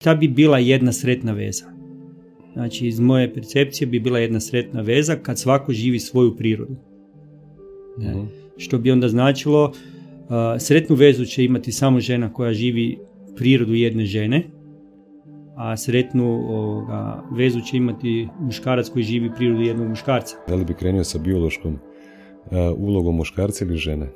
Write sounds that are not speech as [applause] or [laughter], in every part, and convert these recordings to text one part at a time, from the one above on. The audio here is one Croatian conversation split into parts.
Šta bi bila jedna sretna veza? Znači, iz moje percepcije bi bila jedna sretna veza kad svako živi svoju prirodu. Ne? Što bi onda značilo, uh, sretnu vezu će imati samo žena koja živi prirodu jedne žene, a sretnu ovoga, vezu će imati muškarac koji živi prirodu jednog muškarca. Da li bi krenuo sa biološkom uh, ulogom muškarca ili žene?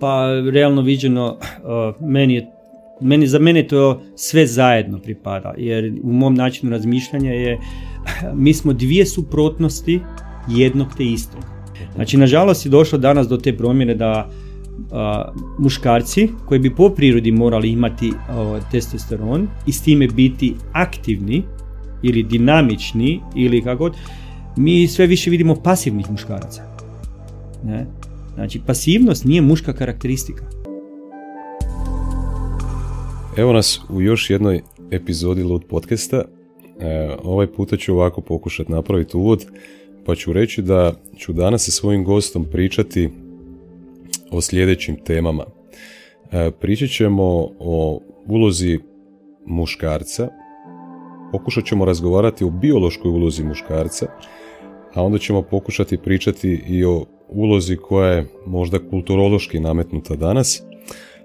Pa, realno viđeno, uh, meni je meni, za mene to sve zajedno pripada, jer u mom načinu razmišljanja je, mi smo dvije suprotnosti jednog te istog. Znači, nažalost je došlo danas do te promjene da a, muškarci koji bi po prirodi morali imati a, testosteron i s time biti aktivni ili dinamični ili kako mi sve više vidimo pasivnih muškaraca. Ne? Znači, pasivnost nije muška karakteristika. Evo nas u još jednoj epizodi Lud podcasta. E, ovaj puta ću ovako pokušati napraviti uvod, pa ću reći da ću danas sa svojim gostom pričati o sljedećim temama. E, pričat ćemo o ulozi muškarca, pokušat ćemo razgovarati o biološkoj ulozi muškarca, a onda ćemo pokušati pričati i o ulozi koja je možda kulturološki nametnuta danas,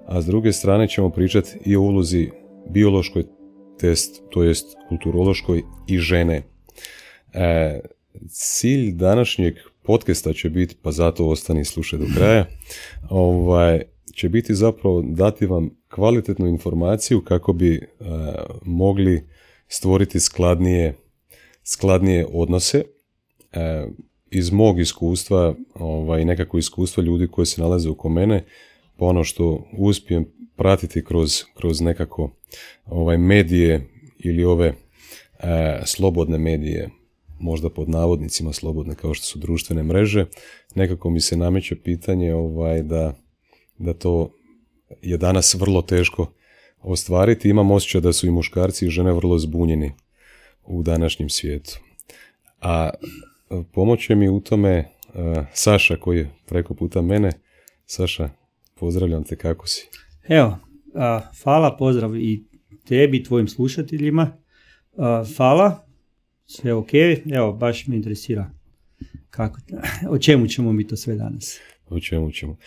a s druge strane ćemo pričati i o ulozi biološkoj test, to jest kulturološkoj i žene. E, cilj današnjeg podcasta će biti, pa zato ostani slušaj do kraja, ovaj, će biti zapravo dati vam kvalitetnu informaciju kako bi e, mogli stvoriti skladnije, skladnije odnose. E, iz mog iskustva, ovaj, nekako iskustva ljudi koji se nalaze oko mene, ono što uspijem pratiti kroz, kroz nekako ovaj medije ili ove e, slobodne medije, možda pod navodnicima slobodne kao što su društvene mreže, nekako mi se nameće pitanje ovaj da, da to je danas vrlo teško ostvariti. Imam osjećaj da su i muškarci i žene vrlo zbunjeni u današnjem svijetu. A pomoće mi u tome e, Saša koji je preko puta mene. Saša, Pozdravljam te, kako si? Evo, a, hvala, pozdrav i tebi, i tvojim slušateljima. A, hvala, sve ok, evo, baš me interesira kako, o čemu ćemo mi to sve danas. O čemu ćemo.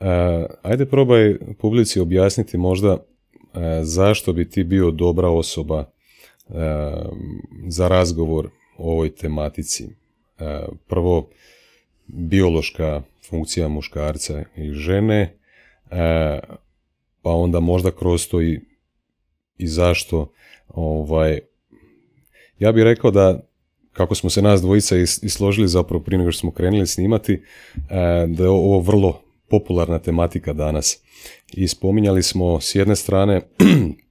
A, ajde probaj publici objasniti možda zašto bi ti bio dobra osoba za razgovor o ovoj tematici. Prvo, biološka funkcija muškarca ili žene, e, pa onda možda kroz to i, i zašto ovaj, ja bih rekao da kako smo se nas dvojica isložili zapravo prije nego što smo krenuli snimati, e, da je ovo vrlo popularna tematika danas. I spominjali smo s jedne strane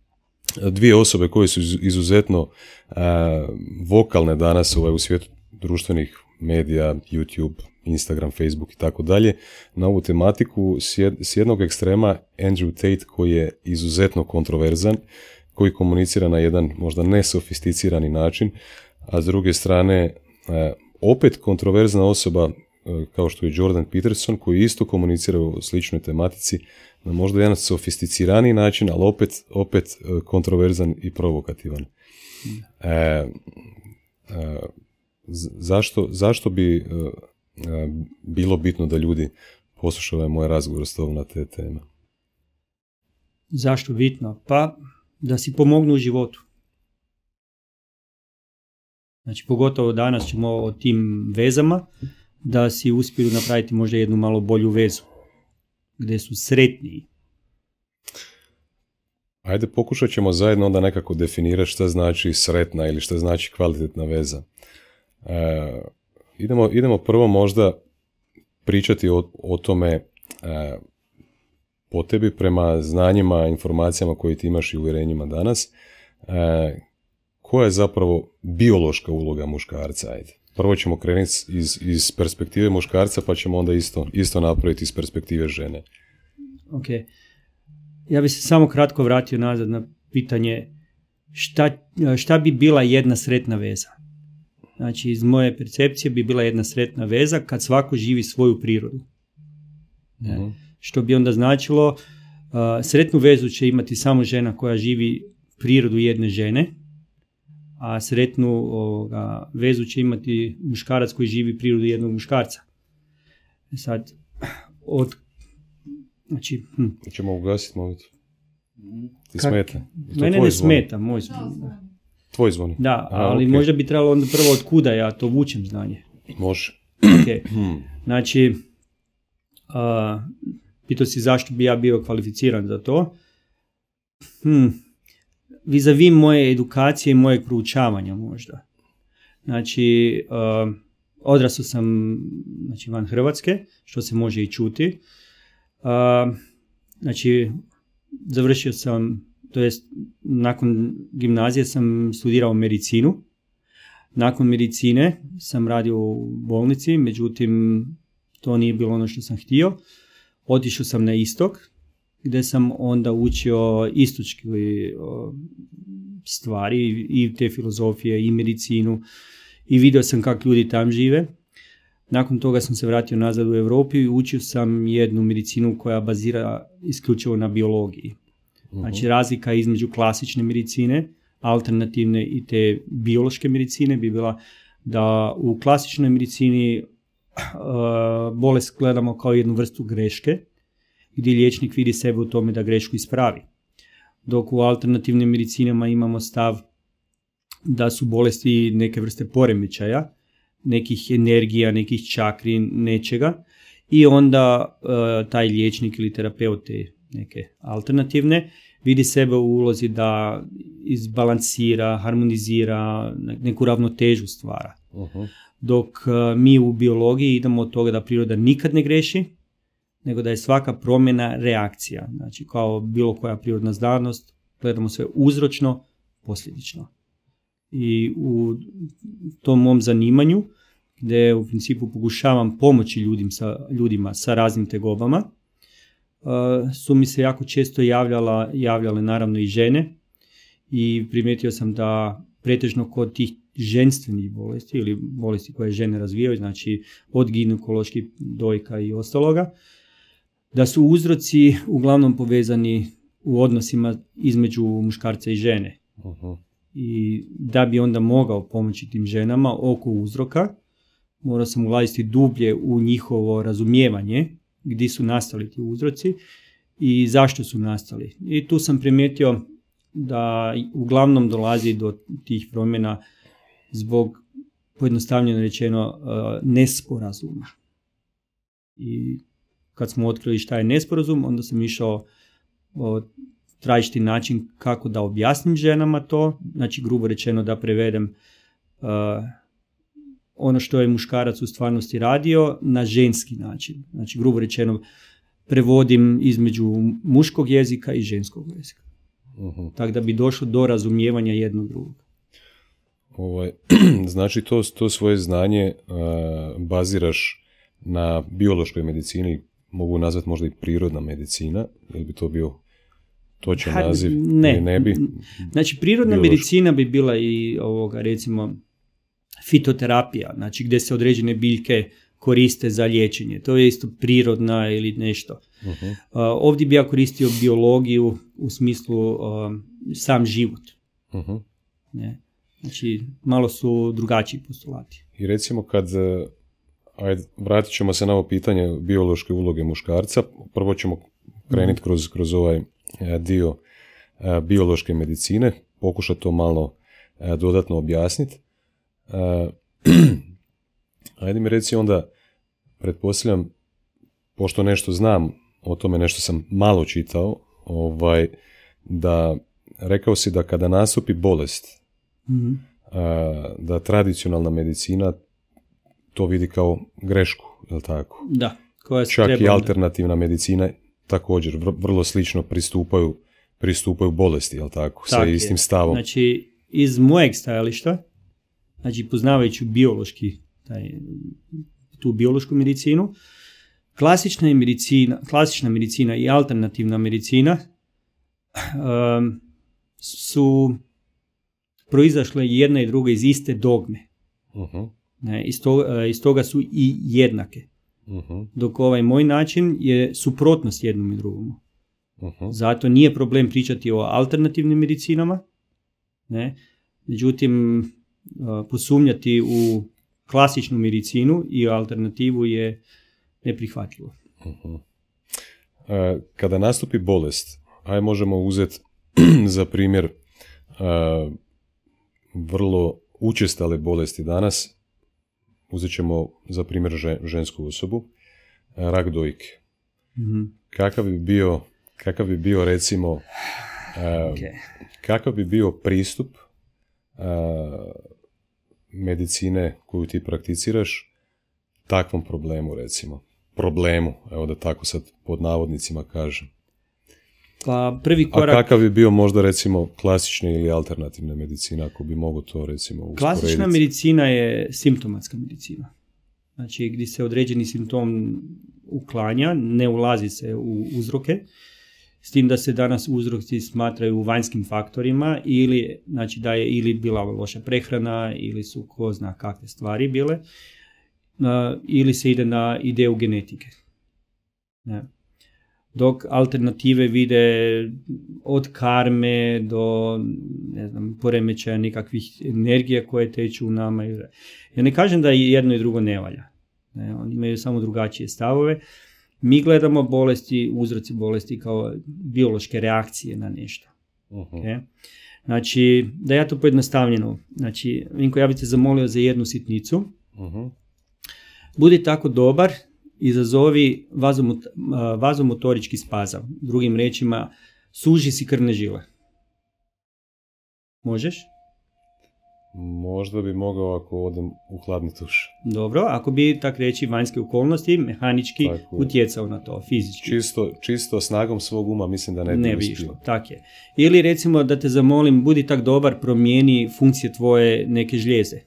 [clears throat] dvije osobe koje su izuzetno e, vokalne danas ovaj, u svijetu društvenih medija, YouTube, Instagram, Facebook i tako dalje, na ovu tematiku s jednog ekstrema Andrew Tate koji je izuzetno kontroverzan, koji komunicira na jedan možda nesofisticirani način, a s druge strane e, opet kontroverzna osoba e, kao što je Jordan Peterson koji isto komunicira u sličnoj tematici na možda jedan sofisticiraniji način, ali opet, opet e, kontroverzan i provokativan. E, zašto, zašto bi E, bilo bitno da ljudi poslušaju ovaj moj razgovor s tobom na te teme. Zašto bitno? Pa da si pomognu u životu. Znači, pogotovo danas ćemo o tim vezama, da si uspiju napraviti možda jednu malo bolju vezu, gdje su sretniji. Ajde, pokušat ćemo zajedno onda nekako definirati šta znači sretna ili šta znači kvalitetna veza. E, Idemo, idemo prvo možda pričati o, o tome e, po tebi prema znanjima, informacijama koje ti imaš i uvjerenjima danas. E, koja je zapravo biološka uloga muškarca? Ajde. Prvo ćemo krenuti iz, iz perspektive muškarca, pa ćemo onda isto, isto napraviti iz perspektive žene. Ok. Ja bih se samo kratko vratio nazad na pitanje šta, šta bi bila jedna sretna veza? Znači, iz moje percepcije bi bila jedna sretna veza kad svako živi svoju prirodu. Ne? Mhm. Što bi onda značilo, uh, sretnu vezu će imati samo žena koja živi prirodu jedne žene, a sretnu ovoga, vezu će imati muškarac koji živi prirodu jednog muškarca. E Sad, od... Znači, hm, Hoćemo ugasiti mobitel. Ti smeta? Mene ne smeta, moj zvon. Tvoj zvoni? Da, A, ali ok. možda bi trebalo onda prvo od kuda ja to vučem znanje. Može. Ok. [clears throat] Znači, a, pitao si zašto bi ja bio kvalificiran za to. Hmm. Vis-a-vis moje edukacije i mojeg proučavanja možda. Znači, a, odrastao sam znači, van Hrvatske, što se može i čuti. A, znači, završio sam, to jest nakon gimnazije sam studirao medicinu. Nakon medicine sam radio u bolnici, međutim to nije bilo ono što sam htio. Otišao sam na istok, gdje sam onda učio istočke o, stvari i te filozofije i medicinu i vidio sam kako ljudi tam žive. Nakon toga sam se vratio nazad u Europi i učio sam jednu medicinu koja bazira isključivo na biologiji. Znači razlika između klasične medicine, alternativne i te biološke medicine bi bila da u klasičnoj medicini uh, [clears throat] bolest gledamo kao jednu vrstu greške gdje liječnik vidi sebe u tome da grešku ispravi. Dok u alternativnim medicinama imamo stav da su bolesti neke vrste poremećaja, nekih energija, nekih čakri, nečega i onda uh, taj liječnik ili terapeut te neke alternativne vidi sebe u ulozi da izbalansira, harmonizira, neku ravnotežu stvara. Uh-huh. Dok uh, mi u biologiji idemo od toga da priroda nikad ne greši, nego da je svaka promjena reakcija. Znači kao bilo koja prirodna znanost, gledamo sve uzročno, posljedično. I u tom mom zanimanju, gdje u principu pokušavam pomoći ljudim sa, ljudima sa raznim tegobama, su mi se jako često javljala, javljale naravno i žene i primijetio sam da pretežno kod tih ženstvenih bolesti ili bolesti koje žene razvijaju, znači od ginekoloških dojka i ostaloga, da su uzroci uglavnom povezani u odnosima između muškarca i žene. Uh-huh. I da bi onda mogao pomoći tim ženama oko uzroka, morao sam ulaziti dublje u njihovo razumijevanje gdje su nastali ti uzroci i zašto su nastali. I tu sam primijetio da uglavnom dolazi do tih promjena zbog pojednostavljeno rečeno uh, nesporazuma. I kad smo otkrili šta je nesporazum, onda sam išao tražiti način kako da objasnim ženama to, znači grubo rečeno da prevedem uh, ono što je muškarac u stvarnosti radio na ženski način. Znači grubo rečeno prevodim između muškog jezika i ženskog jezika. Uh-huh. Tako da bi došlo do razumijevanja jednog drugog. Ovaj, [clears throat] znači to, to svoje znanje uh, baziraš na biološkoj medicini, mogu nazvati možda i prirodna medicina, ili bi to bio točan naziv? ne. Ne bi? Znači prirodna Biološko. medicina bi bila i ovoga recimo fitoterapija, znači gdje se određene biljke koriste za liječenje. To je isto prirodna ili nešto. Uh-huh. Uh, ovdje bi ja koristio biologiju u smislu uh, sam život. Uh-huh. Ne? Znači, malo su drugačiji postulati. I recimo kad, e, ajde, vratit ćemo se na ovo pitanje biološke uloge muškarca, prvo ćemo krenuti kroz, kroz ovaj e, dio e, biološke medicine, pokušati to malo dodatno objasniti. E, [clears throat] Ajde mi reci onda, pretpostavljam, pošto nešto znam o tome, nešto sam malo čitao, ovaj, da rekao si da kada nastupi bolest, Mhm. a, da tradicionalna medicina to vidi kao grešku, je tako? Da, koja se Čak treba i onda- alternativna medicina također vr- vrlo slično pristupaju pristupaju bolesti, jel tako? Sa Tak je. istim stavom. Znači, iz mojeg stajališta, znači poznavajući biološki, taj, tu biološku medicinu, klasična je medicina, klasična medicina i alternativna medicina um, su proizašle jedna i druga iz iste dogme. Uh-huh, Ne, iz, toga, iz toga su i jednake. uh-huh, Dok ovaj moj način je suprotnost jednom i drugom. Mhm. Zato nije problem pričati o alternativnim medicinama, ne? međutim posumnjati u klasičnu medicinu i alternativu je neprihvatljivo. Mhm. E, Kada nastupi bolest, aj možemo uzeti [clears throat] za primjer e, vrlo učestale bolesti danas, uzet ćemo za primjer že- žensku osobu, rak dojke. Mhm. Kakav bi bio, kakav bi bio recimo, e, Ok. kakav bi bio pristup medicine koju ti prakticiraš takvom problemu recimo? Problemu, evo da tako sad pod navodnicima kažem. Pa prvi A korak... kakav bi bio možda recimo klasične ili alternativne medicine ako bi mogo to recimo usporediti? Klasična medicina je simptomatska medicina. Znači gdje se određeni simptom uklanja, ne ulazi se u uzroke, s tim da se danas uzroci smatraju vanjskim faktorima ili znači da je ili bila loša prehrana ili su ko zna kakve stvari bile a, ili se ide na ideju genetike. Ne. Dok alternative vide od karme do ne znam, poremećaja nekakvih energija koje teču u nama. Ja ne kažem da jedno i drugo ne valja. Ne, oni imaju samo drugačije stavove. Mi gledamo bolesti, uzroci bolesti kao biološke reakcije na nešto. Mhm. ok? Znači, da ja to pojednostavljeno, znači, Vinko, ja bih te zamolio za jednu sitnicu, Mhm. budi tako dobar, izazovi vazomot, vazomotorički spazam. Drugim riječima, suži si krvne žile. Možeš? Možda bi mogao ako odem u hladni tuš. Dobro, ako bi tak reći vanjske okolnosti mehanički Tako. utjecao na to, fizički. Čisto, čisto snagom svog uma mislim da ne bi ne bi išlo, tak je. Ili recimo da te zamolim, budi tak dobar, promijeni funkcije tvoje neke žljeze.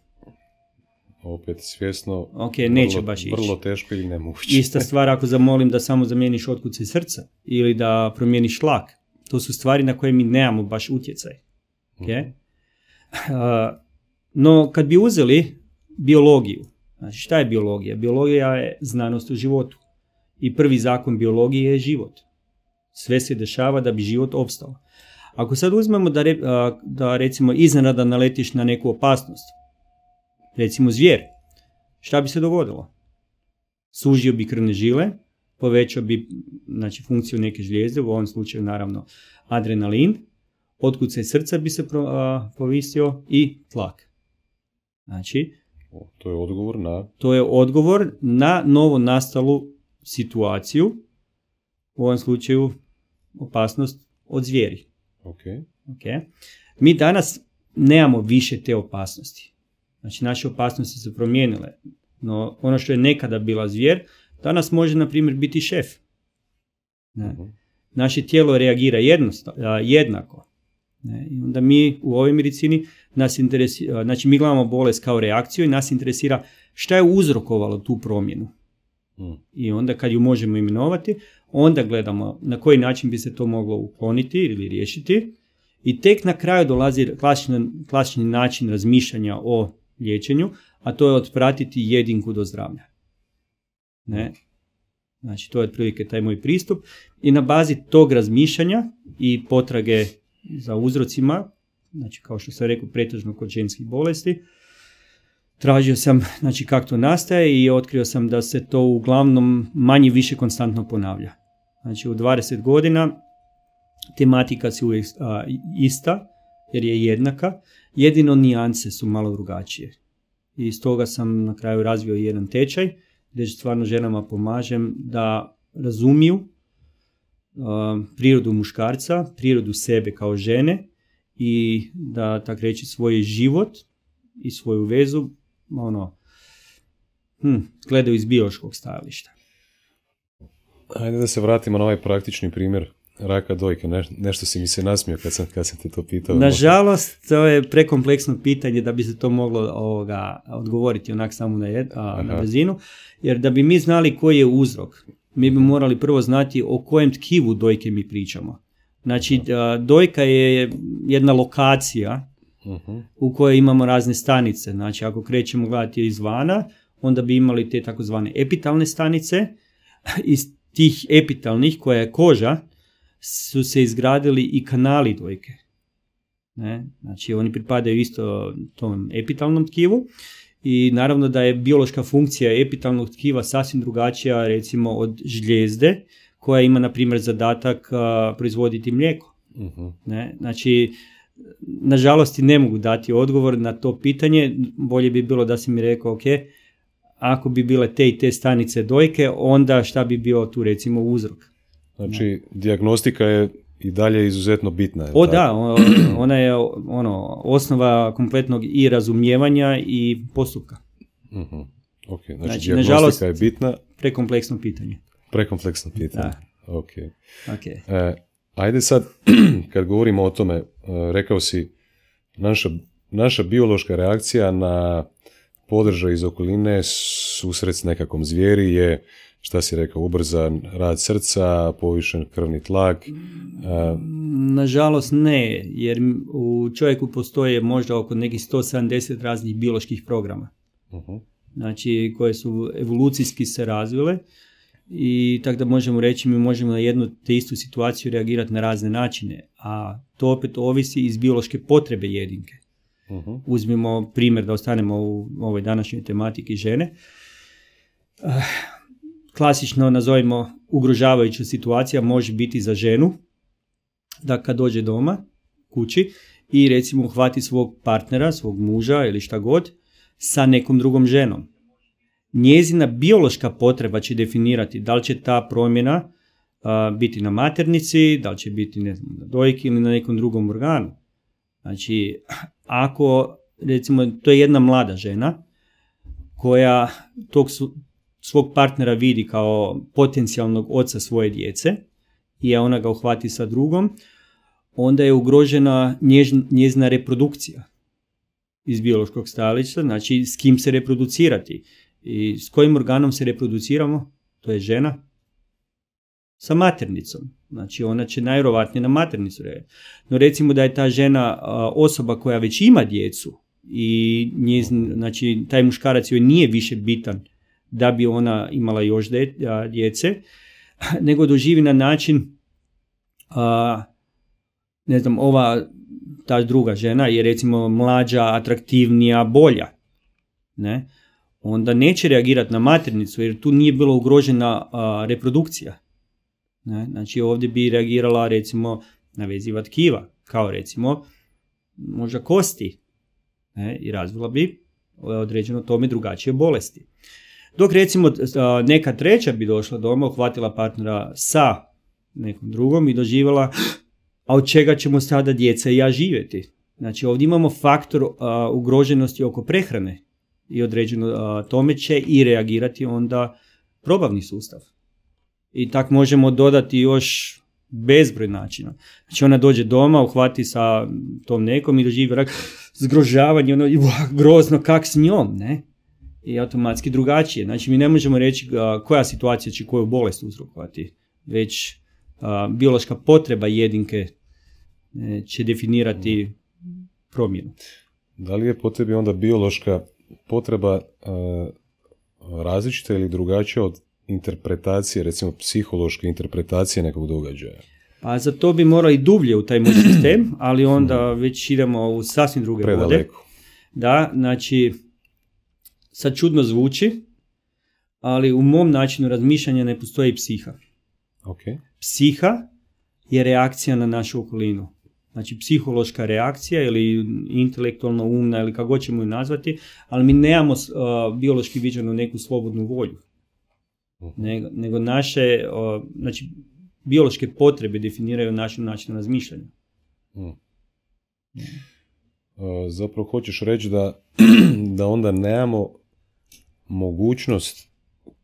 Opet svjesno. Ok, neće vrlo, baš ići. Vrlo teško ili nemoguće. Ista stvar ako zamolim da samo zamijeniš otkuce srca ili da promijeniš tlak. To su stvari na koje mi nemamo baš utjecaj. Ok? [laughs] A, no, kad bi uzeli biologiju, znači šta je biologija? Biologija je znanost o životu. I prvi zakon biologije je život. Sve se dešava da bi život opstao. Ako sad uzmemo da, re- da recimo iznenada naletiš na neku opasnost, recimo zvijer, šta bi se dogodilo? Sužio bi krvne žile, povećao bi znači, funkciju neke žlijezde, u ovom slučaju naravno adrenalin, otkucaj srca bi se povisio i tlak. Znači, To je odgovor na... to je odgovor na novo nastalu situaciju, u ovom slučaju opasnost od zvijeri. Ok. ok? Mi danas nemamo više te opasnosti. Znači, naše opasnosti su promijenile. No, ono što je nekada bila zvijer, danas može, na primjer, biti šef. Ne. Mhm. Naše tijelo reagira jednako. Ne, I onda mi u ovoj medicini nas interesira, znači mi gledamo bolest kao reakciju i nas interesira šta je uzrokovalo tu promjenu. Mm. I onda kad ju možemo imenovati, onda gledamo na koji način bi se to moglo ukloniti ili riješiti. I tek na kraju dolazi klasični, klasični način razmišljanja o liječenju, a to je otpratiti jedinku do zdravlja. Ne? Znači, to je otprilike taj moj pristup. I na bazi tog razmišljanja i potrage za uzrocima, znači kao što sam rekao, pretežno kod ženskih bolesti, tražio sam znači, kako to nastaje i otkrio sam da se to uglavnom manje više konstantno ponavlja. Znači u 20 godina tematika se uvijek a, ista, jer je jednaka, jedino nijanse su malo drugačije. I stoga sam na kraju razvio jedan tečaj gdje stvarno ženama pomažem da razumiju prirodu muškarca, prirodu sebe kao žene i da tak reći svoj život i svoju vezu ono hm, gledaju iz biološkog stajališta. Ajde da se vratimo na ovaj praktični primjer raka dojke. Ne, nešto si mi se nasmio kad sam, kad sam te to pitao. Nažalost, to je prekompleksno pitanje da bi se to moglo ovoga, odgovoriti onak samo na, jed, a, na brzinu, jer da bi mi znali koji je uzrok, mi bi morali prvo znati o kojem tkivu dojke mi pričamo. Znači, dojka je jedna lokacija Mhm. u kojoj imamo razne stanice. Znači, ako krećemo gledati izvana, onda bi imali te takozvane epitalne stanice. Iz tih epitalnih, koja je koža, su se izgradili i kanali dojke. Ne? Znači oni pripadaju isto tom epitalnom tkivu i naravno da je biološka funkcija epitalnog tkiva sasvim drugačija recimo od žljezde koja ima na primjer zadatak proizvoditi mlijeko. Mhm. Ne? Znači nažalost ne mogu dati odgovor na to pitanje, bolje bi bilo da si mi rekao ok, ako bi bile te i te stanice dojke, onda šta bi bio tu recimo uzrok. Znači, dijagnostika je i dalje izuzetno bitna. o da, ona je ono, osnova kompletnog i razumijevanja i postupka. Uh-huh. Ok, znači, znači dijagnostika je bitna. Prekompleksno pitanje. Prekompleksno pitanje. Da. Ok. okay. E, ajde sad, [clears throat] kad govorimo o tome, e, rekao si, naša, naša biološka reakcija na podržaj iz okoline susret s nekakvom zvijeri je šta si rekao, ubrzan rad srca, povišen krvni tlak? Nažalost ne, jer u čovjeku postoje možda oko nekih 170 raznih bioloških programa. uh Znači, koje su evolucijski se razvile i tako da možemo reći mi možemo na jednu te istu situaciju reagirati na razne načine, a to opet ovisi iz biološke potrebe jedinke. uh Uzmimo primjer da ostanemo u ovoj današnjoj tematiki žene. Uh, klasično nazovimo ugrožavajuća situacija može biti za ženu da kad dođe doma kući i recimo uhvati svog partnera, svog muža ili šta god sa nekom drugom ženom. Njezina biološka potreba će definirati da li će ta promjena biti na maternici, da li će biti ne znam, na dojki ili na nekom drugom organu. Znači, ako recimo to je jedna mlada žena koja tog su, svog partnera vidi kao potencijalnog oca svoje djece i ona ga uhvati sa drugom, onda je ugrožena njezina reprodukcija iz biološkog stajališta, znači s kim se reproducirati i s kojim organom se reproduciramo, to je žena, sa maternicom. Znači ona će najvjerovatnije na maternicu No recimo da je ta žena osoba koja već ima djecu i njezin, znači taj muškarac joj nije više bitan da bi ona imala još djece, [laughs] nego doživi na način a, ne znam, ova ta druga žena je recimo mlađa, atraktivnija, bolja, ne? Onda neće reagirati na maternicu jer tu nije bila ugrožena reprodukcija. Ne? Znači ovdje bi reagirala recimo na veziva tkiva, kao recimo možda kosti ne? i razvila bi određeno tome drugačije bolesti. Dok recimo neka treća bi došla doma, uhvatila partnera sa nekom drugom i doživjela a od čega ćemo sada djeca i ja živjeti. Znači ovdje imamo faktor ugroženosti oko prehrane i određeno tome će i reagirati onda probavni sustav. I tak možemo dodati još bezbroj načina. Znači ona dođe doma, uhvati sa tom nekom i doživi rak zgrožavanje, ono, grozno, kak s njom, ne? i automatski drugačije. Znači mi ne možemo reći koja situacija će koju bolest uzrokovati, već biološka potreba jedinke e, će definirati promjenu. Da li je potrebi onda biološka potreba različita ili drugačija od interpretacije, recimo psihološke interpretacije nekog događaja? Pa za to bi morali dublje u taj moj [clears throat] sistem, ali onda mhm. već idemo u sasvim druge Predaleko. vode. Da, znači sad čudno zvuči, ali u mom načinu razmišljanja ne postoji psiha. Okay. Psiha je reakcija na našu okolinu. Znači psihološka reakcija ili intelektualno umna ili kako ćemo ju nazvati, ali mi nemamo uh, biološki viđenu neku slobodnu volju. uh Nego, nego, naše, uh, znači biološke potrebe definiraju naš način razmišljanja. Uh. Zapravo hoćeš reći da, [clears throat] da onda nemamo mogućnost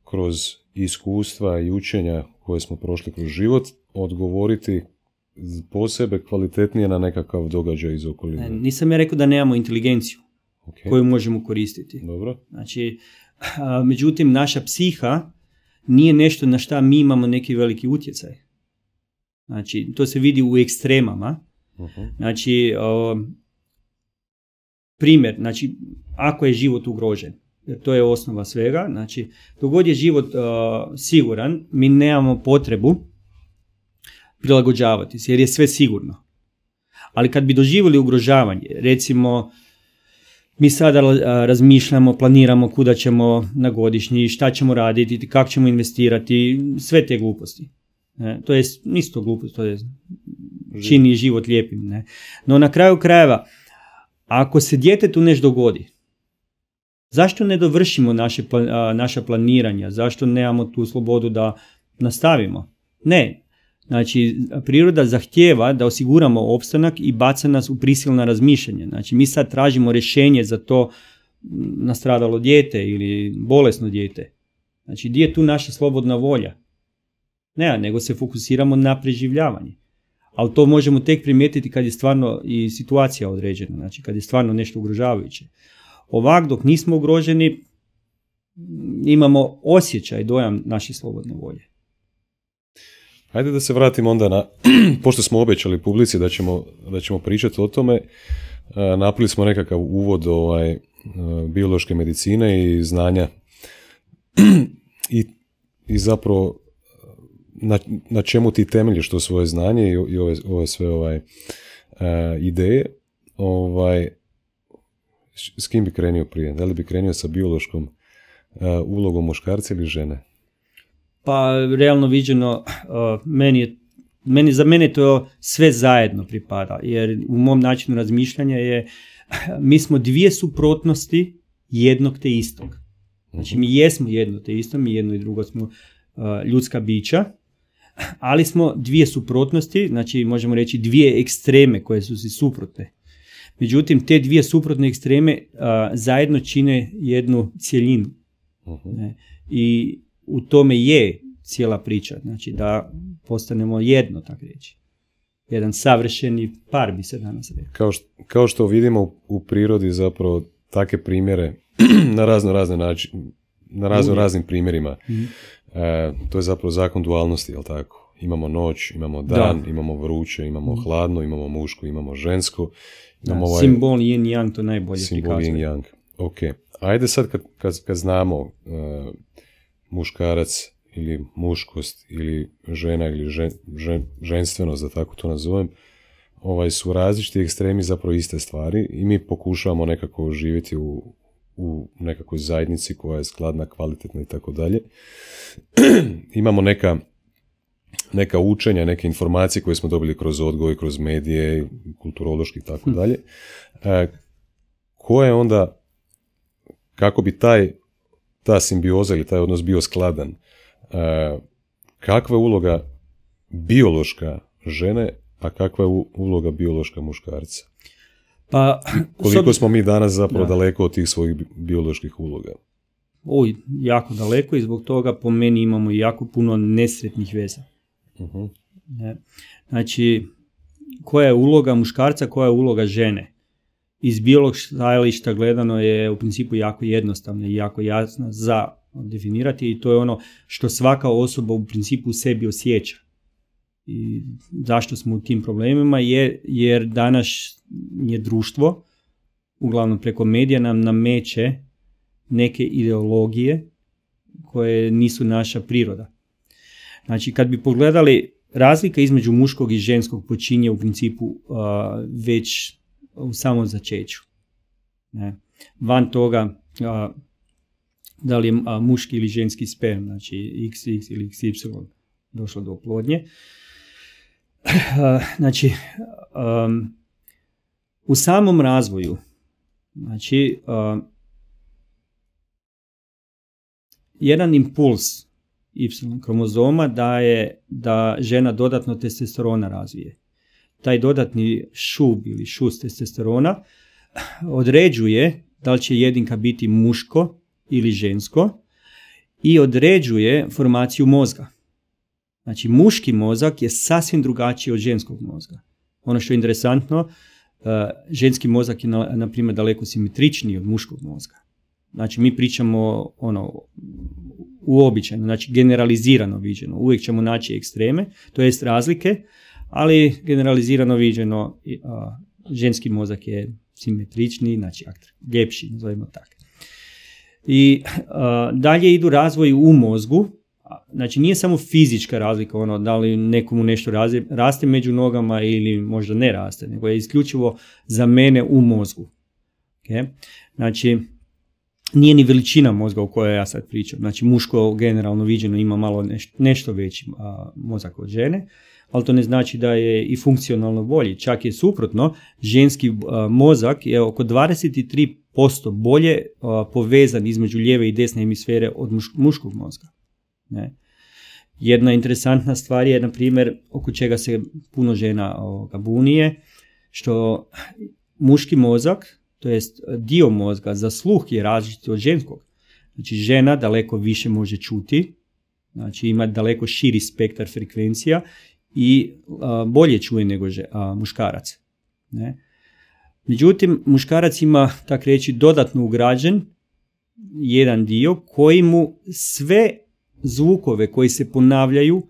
kroz iskustva i učenja koje smo prošli kroz život odgovoriti posebe kvalitetnije na nekakav događaj iz okoline. nisam ja rekao da nemamo inteligenciju koju možemo koristiti. Dobro. Znači, [laughs] međutim, naša psiha nije nešto na šta mi imamo neki veliki utjecaj. Znači, to se vidi u ekstremama. Uh-huh. Znači, primjer, znači, ako je život ugrožen, jer to je osnova svega. Znači, dogod je život uh, siguran, mi nemamo potrebu prilagođavati se jer je sve sigurno. Ali kad bi doživjeli ugrožavanje, recimo mi sada razmišljamo, planiramo kuda ćemo na godišnji, šta ćemo raditi, kako ćemo investirati, sve te gluposti. Ne? To je isto glupost, to je čini život lijepim. Ne? No na kraju krajeva, ako se djetetu nešto dogodi, zašto ne dovršimo naše, naša planiranja, zašto nemamo tu slobodu da nastavimo? Ne, Znači, priroda zahtjeva da osiguramo opstanak i baca nas u prisilna razmišljanje. Znači, mi sad tražimo rješenje za to nastradalo dijete ili bolesno dijete. Znači, gdje je tu naša slobodna volja? Ne, nego se fokusiramo na preživljavanje. Ali to možemo tek primijetiti kad je stvarno i situacija određena, znači kad je stvarno nešto ugrožavajuće. Ovak dok nismo ugroženi, imamo osjećaj, dojam naše slobodne volje. Hajde da se vratimo onda na, [clears throat] pošto smo obećali publici da ćemo, da ćemo pričati o tome, e, napravili smo nekakav uvod ovaj, e, biološke medicine i znanja [clears throat] i, i zapravo na, na čemu ti temeljiš to svoje znanje i, i ove, ove sve ovaj, ideje, ovaj, s kim bi krenio prije? Da li bi krenio sa biološkom ulogom muškarca ili žene? Pa realno viđeno, meni je meni, za mene to sve zajedno pripada, jer u mom načinu razmišljanja je, mi smo dvije suprotnosti jednog te istog. Znači mi jesmo jedno te isto, mi jedno i drugo smo ljudska bića, ali smo dvije suprotnosti, znači možemo reći dvije ekstreme koje su si suprotne. Međutim, te dvije suprotne ekstreme zajedno čine jednu cjelinu. uh I u tome je cijela priča, znači da postanemo jedno, tako reći. Jedan savršeni par bi se danas rekao. Kao što, kao što vidimo u prirodi zapravo takve primjere [clears throat] na razno razne način, na razno raznim primjerima. Mhm. E, to je zapravo zakon dualnosti, jel tako? Imamo noć, imamo dan, imamo vruće, imamo mhm. hladno, imamo muško, imamo žensko. Imamo ovaj, simbol yin yang to najbolje Simbol yin yang, ok. Ajde sad kad, kad, kad znamo uh, muškarac ili muškost ili žena ili žen, ženstveno, da tako to nazovem, ovaj, su različiti ekstremi zapravo iste stvari i mi pokušavamo nekako živjeti u, u nekakvoj zajednici koja je skladna, kvalitetna i tako dalje. [clears throat] Imamo neka neka učenja, neke informacije koje smo dobili kroz odgoj, kroz medije, kulturološki i tako hm. dalje. E, ko je onda, kako bi taj, ta simbioza ili taj odnos bio skladan, e, kakva je uloga biološka žene, a kakva je uloga biološka muškarca? Pa, Koliko smo mi danas zapravo daleko od tih svojih bioloških uloga? Oj, jako daleko i zbog toga po meni imamo jako puno nesretnih veza. uh Ne. Znači, koja je uloga muškarca, koja je uloga žene? Iz biolog stajališta gledano je u principu jako jednostavna i jako jasna za definirati i to je ono što svaka osoba u principu u sebi osjeća. I zašto smo u tim problemima je jer danas je društvo, uglavnom preko medija nam nameće neke ideologije koje nisu naša priroda. Znači kad bi pogledali razlika između muškog i ženskog počinje u principu uh, već u samom začeću. Ne. Van toga uh, da li je muški ili ženski sperm, znači XX ili XY došlo do oplodnje. Znači, um, u samom razvoju, znači, jedan impuls Y kromozoma da je da žena dodatno testosterona razvije. Taj dodatni šub ili šus testosterona određuje da li će jedinka biti muško ili žensko i određuje formaciju mozga. Znači, muški mozak je sasvim drugačiji od ženskog mozga. Ono što je interesantno, e, ženski mozak je, na, primjer, daleko simetričniji od muškog mozga. Znači, mi pričamo ono, uobičajeno, znači generalizirano viđeno. Uvijek ćemo naći ekstreme, to jest razlike, ali generalizirano viđeno ženski mozak je simetričniji, znači ljepši, nazovimo tako. I dalje idu razvoj u mozgu, Znači nije samo fizička razlika, ono da li nekomu nešto raste među nogama ili možda ne raste, nego je isključivo za mene u mozgu. Okay? Znači, nije ni veličina mozga o kojoj ja sad pričam. Znači, muško generalno viđeno ima malo nešto, veći mozak od žene, ali to ne znači da je i funkcionalno bolji. Čak je suprotno, ženski mozak je oko 23% bolje povezan između lijeve i desne hemisfere od muškog mozga. Ne? Jedna interesantna stvar je, na primjer, oko čega se puno žena bunije, što muški mozak, to jest dio mozga za sluh je različit od ženskog. Znači žena daleko više može čuti, znači ima daleko širi spektar frekvencija i bolje čuje nego muškarac. Ne? Međutim, muškarac ima, tak reći, dodatno ugrađen jedan dio koji mu sve zvukove koji se ponavljaju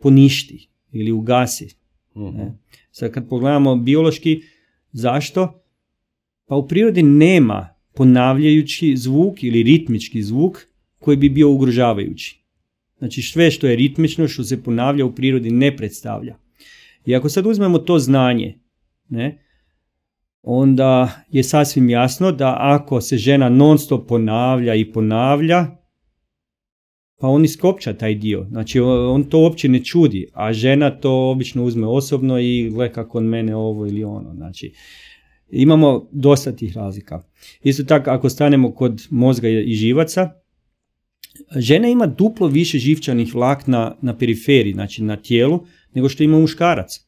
poništi ili ugasi. uh Sad kad pogledamo biološki, zašto? Pa u prirodi nema ponavljajući zvuk ili ritmički zvuk koji bi bio ugrožavajući. Znači sve što je ritmično, što se ponavlja u prirodi ne predstavlja. I ako sad uzmemo to znanje, ne, onda je sasvim jasno da ako se žena non stop ponavlja i ponavlja, pa on iskopča taj dio. Znači on to uopće ne čudi, a žena to obično uzme osobno i gle kako on mene ovo ili ono. Znači imamo dosta tih razlika. Isto tako ako stanemo kod mozga i živaca, žena ima duplo više živčanih vlakna na periferiji, znači na tijelu, nego što ima muškarac.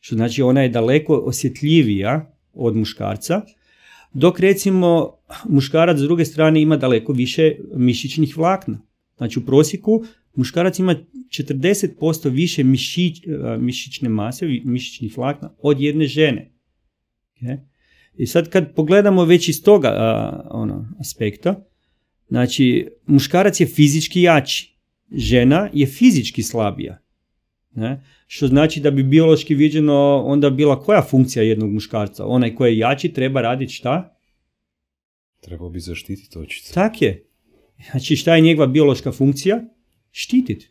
Što znači ona je daleko osjetljivija od muškarca, dok recimo muškarac s druge strane ima daleko više mišićnih vlakna. Znači u prosjeku muškarac ima 40% više mišić, e, mišićne mase, mišićnih vlakna od jedne žene. Okay? I sad kad pogledamo već iz toga ono, aspekta, znači muškarac je fizički jači, žena je fizički slabija. Ne? Što znači da bi biološki viđeno onda bila koja funkcija jednog muškarca? Onaj koji je jači treba raditi šta? Trebao bi zaštititi očito. Tak je. Znači šta je njegova biološka funkcija? Štititi.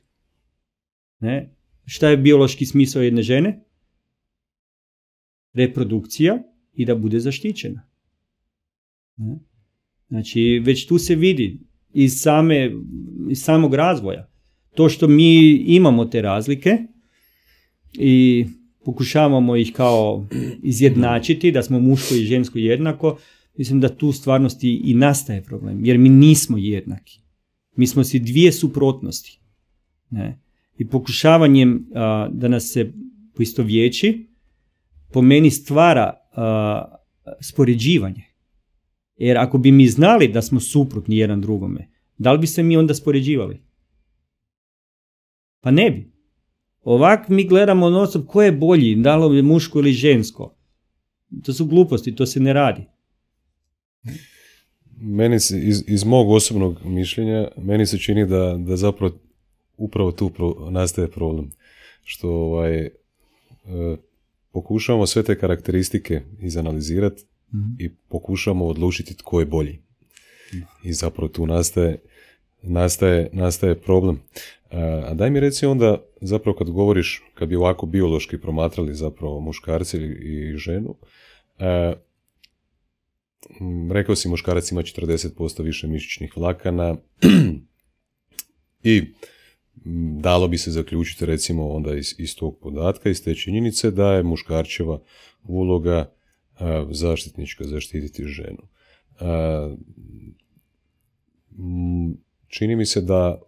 Ne? Šta je biološki smisao jedne žene? Reprodukcija i da bude zaštićena. Ne? Znači već tu se vidi iz, same, iz samog razvoja. To što mi imamo te razlike i pokušavamo ih kao izjednačiti, da smo muško i žensko jednako, mislim da tu stvarnosti i nastaje problem, jer mi nismo jednaki. Mi smo si dvije suprotnosti. Ne? I pokušavanjem da nas se poistovječi, po meni stvara a, spoređivanje. Jer ako bi mi znali da smo suprotni jedan drugome, da li bi se mi onda spoređivali? Pa ne bi. Ovak mi gledamo na osob ko je bolji, da li je muško ili žensko. To su gluposti, to se ne radi meni se, iz, iz mog osobnog mišljenja, meni se čini da, da zapravo upravo tu nastaje problem. Što ovaj, e, pokušavamo sve te karakteristike izanalizirati mm i pokušamo odlučiti tko je bolji. I zapravo tu nastaje, nastaje, nastaje problem. A daj mi reci onda, zapravo kad govoriš, kad bi ovako biološki promatrali zapravo muškarci i ženu, Mm, rekao si muškarac ima 40% više mišićnih vlakana [clears throat] i dalo bi se zaključiti recimo onda iz, iz tog podatka, iz te činjenice da je muškarčeva uloga zaštitnička, zaštititi ženu. Čini mi se da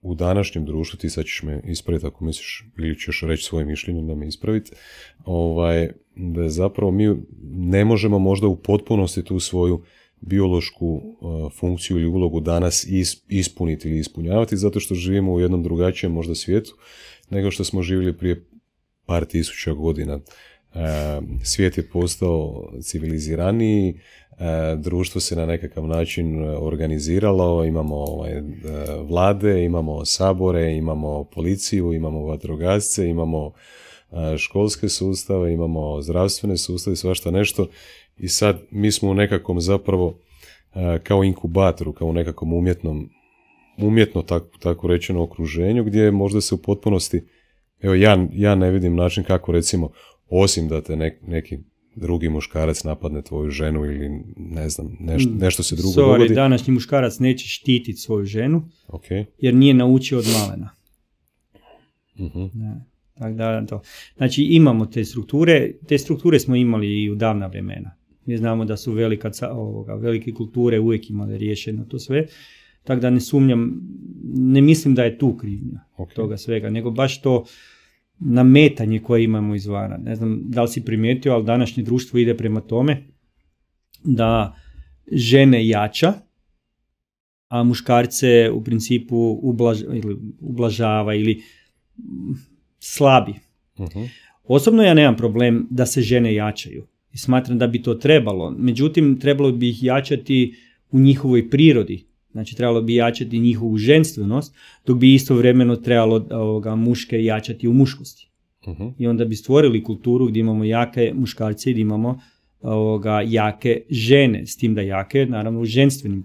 u današnjem društvu, ti sad ćeš me ispraviti ako misliš ili ćeš reći svoje mišljenje da me ispraviti, ovaj, da zapravo mi ne možemo možda u potpunosti tu svoju biološku funkciju ili ulogu danas ispuniti ili ispunjavati zato što živimo u jednom drugačijem možda svijetu nego što smo živjeli prije par tisuća godina. Svijet je postao civiliziraniji, društvo se na nekakav način organiziralo, imamo ovaj, vlade, imamo sabore, imamo policiju, imamo vatrogasce, imamo školske sustave, imamo zdravstvene sustave, svašta nešto. I sad mi smo u nekakvom zapravo kao inkubatoru, kao u nekakvom umjetnom umjetno tako, tako rečeno okruženju gdje možda se u potpunosti, evo ja, ja ne vidim način kako recimo, osim da te neki drugi muškarac napadne tvoju ženu ili ne znam, nešto, mm. nešto se drugo Sorry, dogodi. današnji muškarac neće štititi svoju ženu okay. jer nije naučio od malena. uh Tako da, to. Znači imamo te strukture, te strukture smo imali i u davna vremena. Mi znamo da su velika, ovoga, velike kulture uvijek imale riješeno to sve. Tako da ne sumnjam, ne mislim da je tu krivnja toga svega, nego baš to nametanje koje imamo izvana. Ne znam da li si primijetio, ali današnje društvo ide prema tome da žene jača, a muškarce u principu ili ublažava ili slabi. uh Osobno ja nemam problem da se žene jačaju i smatram da bi to trebalo. Međutim, trebalo bi ih jačati u njihovoj prirodi. Znači, trebalo bi jačati njihovu ženstvenost, dok bi istovremeno trebalo ovoga, muške jačati u muškosti. uh I onda bi stvorili kulturu gdje imamo jake muškarce i gdje imamo ovoga, jake žene, s tim da jake, naravno, u ženstvenim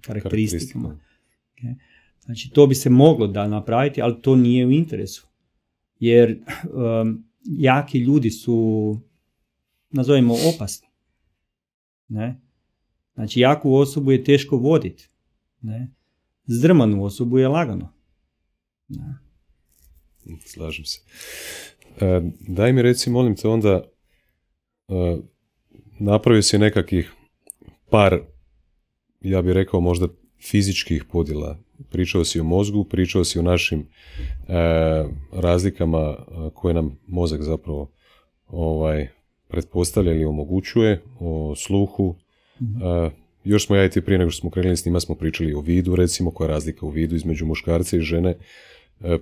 karakteristikama. Znači, to bi se moglo da napraviti, ali to nije u interesu. Jer um, jaki ljudi su, nazovimo, opasni. Ne? Znači, jaku osobu je teško voditi. Zdrmanu osobu je lagano. Ne? Slažem se. E, daj mi reci, molim te, onda e, napravio si nekakvih par, ja bih rekao možda fizičkih podjela pričao si o mozgu, pričao si o našim e, razlikama e, koje nam mozak zapravo ovaj, pretpostavlja ili omogućuje, o sluhu. E, još smo ja i ti prije nego što smo krenuli s njima smo pričali o vidu, recimo, koja je razlika u vidu između muškarca i žene.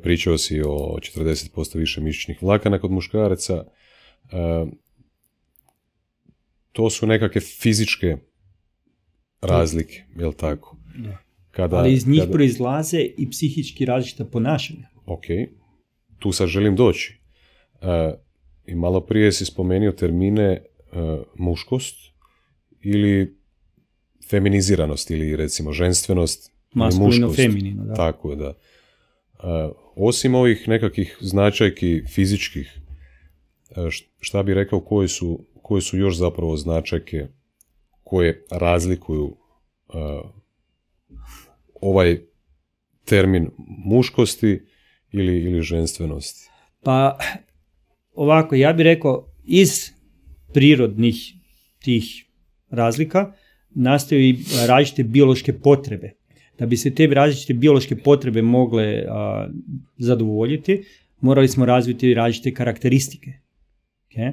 Pričao si o 40% više mišićnih vlakana kod muškaraca. to su nekakve fizičke razlike, jel tako? Da. Kada, Ali iz njih proizlaze i psihički različita ponašanja. Ok, tu sad želim doći. I malo prije si spomenuo termine muškost ili feminiziranost ili recimo ženstvenost. Maskulino, feminino, da. Tako je, da. E, osim ovih nekakvih značajki fizičkih, šta bi rekao koje su, koje su još zapravo značajke koje razlikuju ovaj termin muškosti ili, ili ženstvenosti? Pa ovako, ja bih rekao iz prirodnih tih razlika nastaju i različite biološke potrebe. Da bi se te različite biološke potrebe mogle zadovoljiti, morali smo razviti različite karakteristike. Okay?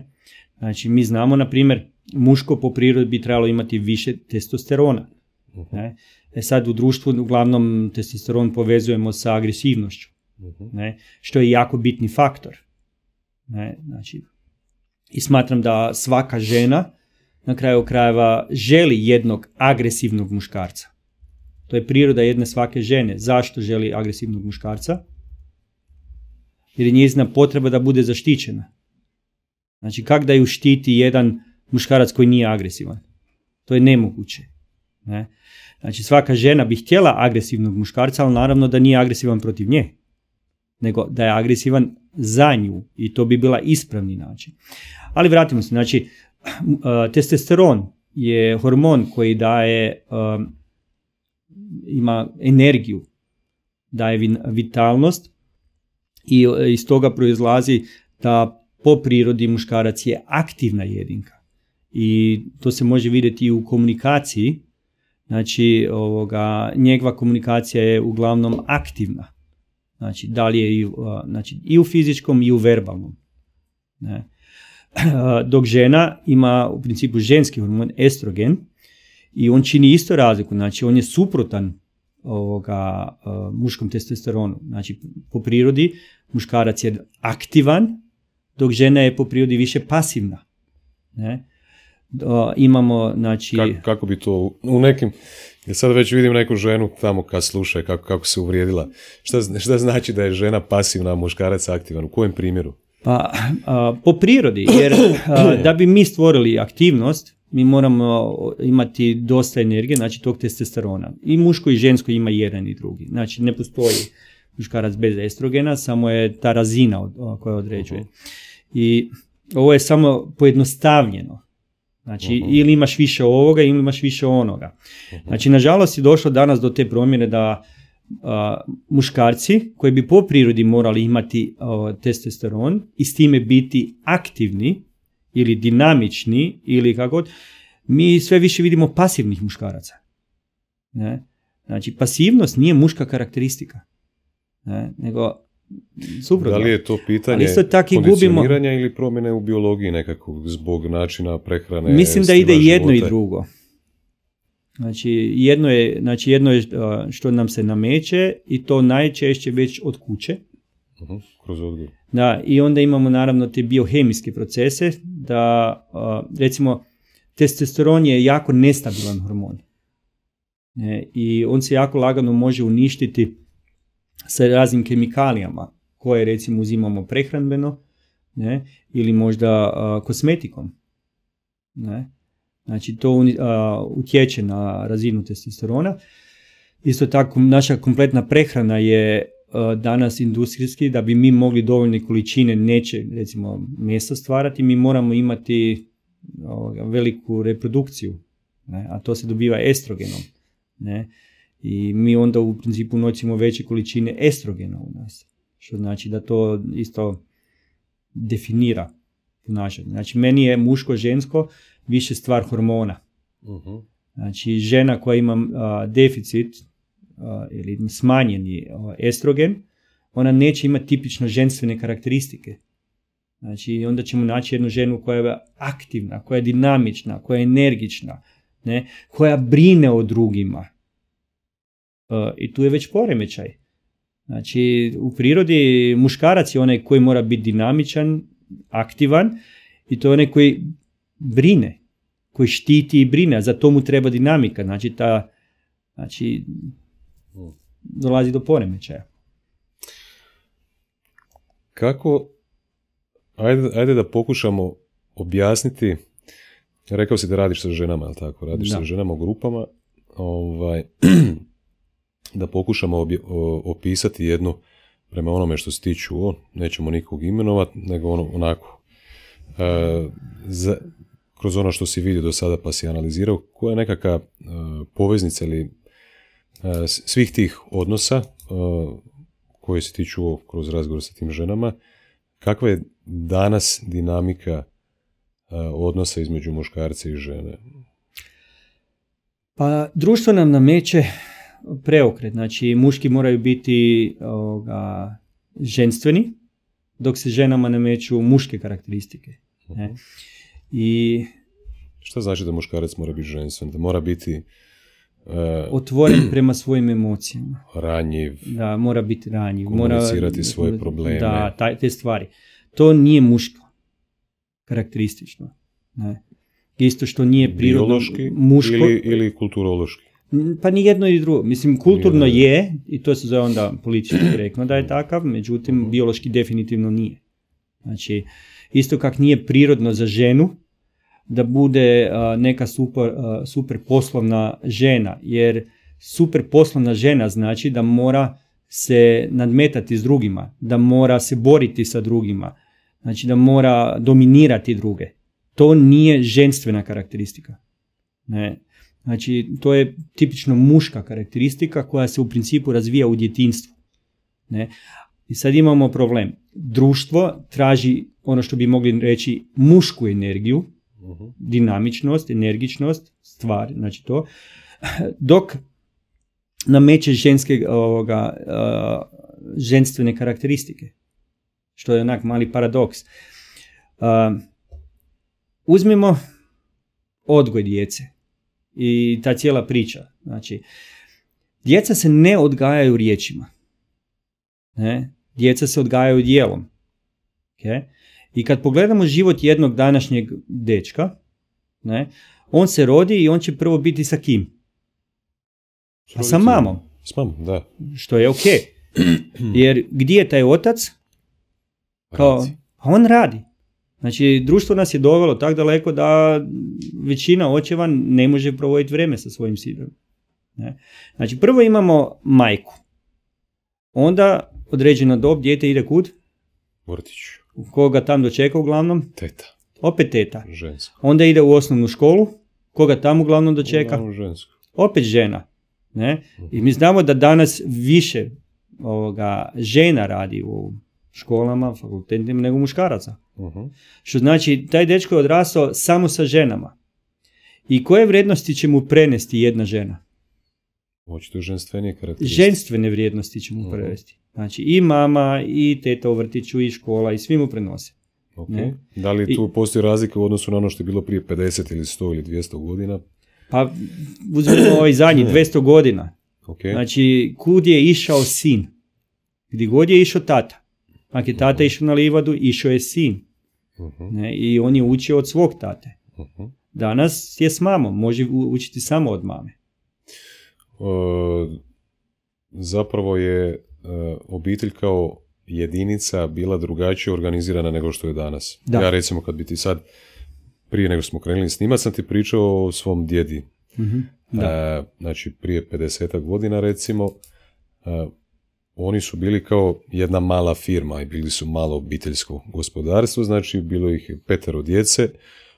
Znači, mi znamo, na primjer, muško po prirodi bi trebalo imati više testosterona. Uh-huh. Ne? E sad u društvu uglavnom testosteron povezujemo sa agresivnošću, uh ne, što je jako bitni faktor. Ne, znači, I smatram da svaka žena na kraju krajeva želi jednog agresivnog muškarca. To je priroda jedne svake žene. Zašto želi agresivnog muškarca? Jer je njezina potreba da bude zaštićena. Znači, kak da ju štiti jedan muškarac koji nije agresivan? To je nemoguće. Ne? Znači svaka žena bi htjela agresivnog muškarca, ali naravno da nije agresivan protiv nje, nego da je agresivan za nju i to bi bila ispravni način. Ali vratimo se, znači testosteron je hormon koji daje, ima energiju, daje vitalnost i iz toga proizlazi da po prirodi muškarac je aktivna jedinka. I to se može vidjeti i u komunikaciji, Znači, ovoga, njegova komunikacija je uglavnom aktivna. Znači, da li je i, znači, i u fizičkom i u verbalnom. Ne. [clears throat] Dok žena ima u principu ženski hormon estrogen i on čini isto razliku. Znači, on je suprotan ovoga, muškom testosteronu. Znači, po prirodi muškarac je aktivan, dok žena je po prirodi više pasivna. Ne? imamo, znači... Kako, kako bi to u nekim... Ja sad već vidim neku ženu tamo kad sluša kako, kako se uvrijedila. Šta, šta znači da je žena pasivna, a muškarac aktivan? U kojem primjeru? Pa, po prirodi, jer da bi mi stvorili aktivnost mi moramo imati dosta energije, znači tog testosterona. I muško i žensko ima jedan i drugi. Znači ne postoji muškarac bez estrogena, samo je ta razina koja određuje. I ovo je samo pojednostavljeno. Znači, ili imaš više ovoga ili imaš više onoga. Znači, nažalost je došlo danas do te promjene da muškarci koji bi po prirodi morali imati testosteron i s time biti aktivni ili dinamični ili kako god, mi sve više vidimo pasivnih muškaraca. Ne? Znači, pasivnost nije muška karakteristika. Ne? Nego, suprotno. Da li je to pitanje isto kondicioniranja ili promjene u biologiji nekakvog zbog načina prehrane? Mislim da ide jedno i drugo. Znači jedno, je, znači jedno je što nam se nameće i to najčešće već od kuće. Uh-huh, kroz odgoj. Da, i onda imamo naravno te biohemijske procese da recimo testosteron je jako nestabilan hormon. E, I on se jako lagano može uništiti sa raznim kemikalijama koje recimo uzimamo prehranbeno ne, ili možda kosmetikom. Ne. Znači to utječe na razinu testosterona. Isto tako naša kompletna prehrana je danas industrijski da bi mi mogli dovoljne količine neće recimo mjesta stvarati, mi moramo imati veliku reprodukciju, ne, a to se dobiva estrogenom. Ne, I mi onda u principu nosimo veće količine estrogena u nas, što znači da to isto definira ponašanje. Znači meni je muško-žensko više stvar hormona. uh Znači žena koja ima deficit ili smanjeni estrogen, ona neće imati tipično ženstvene karakteristike. Znači onda ćemo naći jednu ženu koja je aktivna, koja je dinamična, koja je energična, ne? koja brine o drugima. I tu je već poremećaj. Znači u prirodi muškarac je onaj koji mora biti dinamičan, aktivan i to je onaj koji brine, koji štiti i brine, a za to mu treba dinamika, znači ta, znači dolazi do poremećaja. Kako, ajde, ajde da pokušamo objasniti, rekao si da radiš sa ženama, ali tako, radiš da. sa ženama u grupama, ovaj, [clears throat] da pokušamo opisati jednu, prema onome što se ti čuo, nećemo nikog imenovati, nego ono, onako, e, za, kroz ono što si vidio do sada pa si analizirao, koja je nekakva uh, poveznica ili uh, svih tih odnosa uh, koje si ti čuo kroz razgovor sa tim ženama, kakva je danas dinamika odnosa između muškarca i žene? Pa društvo nam nameće preokret, znači muški moraju biti ovoga, ženstveni, dok se ženama nameću muške karakteristike. Ne? Mhm. I Šta znači da muškarac mora biti ženstven? Da mora biti uh, otvoren [clears throat] prema svojim emocijama. Ranjiv. Da, mora biti ranjiv. Komunicirati mora, svoje probleme. Da, taj, te stvari. To nije muško. Karakteristično. Ne. Isto što nije prirodno Biološki muško. Ili, ili kulturološki. Pa ni jedno i drugo. Mislim, kulturno je, i to se zove onda politički rekno da je takav, međutim, mhm. biološki definitivno nije. Znači, isto kak nije prirodno za ženu da bude neka super, super poslovna žena, jer super poslovna žena znači da mora se nadmetati s drugima, da mora se boriti sa drugima, znači da mora dominirati druge. To nije ženstvena karakteristika. Ne. Znači, to je tipično muška karakteristika koja se u principu razvija u djetinstvu. Ne. I sad imamo problem. Društvo traži ono što bi mogli reći mušku energiju, uh dinamičnost, energičnost, stvar, znači to, dok nameće ženske ovoga, uh, ženstvene karakteristike, što je onak mali paradoks. Uh, uzmimo odgoj djece i ta cijela priča. Znači, djeca se ne odgajaju riječima. Ne? Djeca se odgajaju dijelom. Okay? I kad pogledamo život jednog današnjeg dečka, ne, on se rodi i on će prvo biti sa kim? Pa sa mamom. S mamom, da. Što je ok. [clears throat] Jer gdje je taj otac? Kao, on radi. Znači, društvo nas je dovelo tako daleko da većina očeva ne može provoditi vrijeme sa svojim sinom. Ne? Znači, prvo imamo majku. Onda određena dob, dijete ide kud? Vrtić. Koga tam dočeka uglavnom? Teta. Opet teta. Žensko. Onda ide u osnovnu školu. Koga tamo uglavnom dočeka? Uglavnom žensko. Opet žena. Ne? I mi znamo da danas više ovoga, žena radi u školama, fakultetima nego muškaraca. Mhm. Što znači, taj dečko je odrastao samo sa ženama. I koje vrijednosti će mu prenesti jedna žena? Očito ženstvenije karakteristike. Ženstvene vrijednosti će mu Mhm. prenesti. Znači i mama, i teta u vrtiću, i škola, i svi mu prenose. Ok. Ne? Da li I- tu postoji razlika u odnosu na ono što je bilo prije 50 ili 100 ili 200 godina? Pa uzmemo ovaj zadnji 200 godina. Ok. Znači, kud je išao sin? Gdje god je išao tata. Ako je tata išao na livadu, išao je sin. Mhm, Ne? I on je učio od svog tate. mhm. Danas je s mamom, može učiti samo od mame. E, zapravo je e, obitelj kao jedinica bila drugačije organizirana nego što je danas. Da. Ja recimo kad bi ti sad, prije nego smo krenuli snimat, sam ti pričao o svom djedi. Mhm. Da. Znači prije 50 godina recimo, oni su bili kao jedna mala firma i bili su malo obiteljsko gospodarstvo, znači bilo ih petero djece,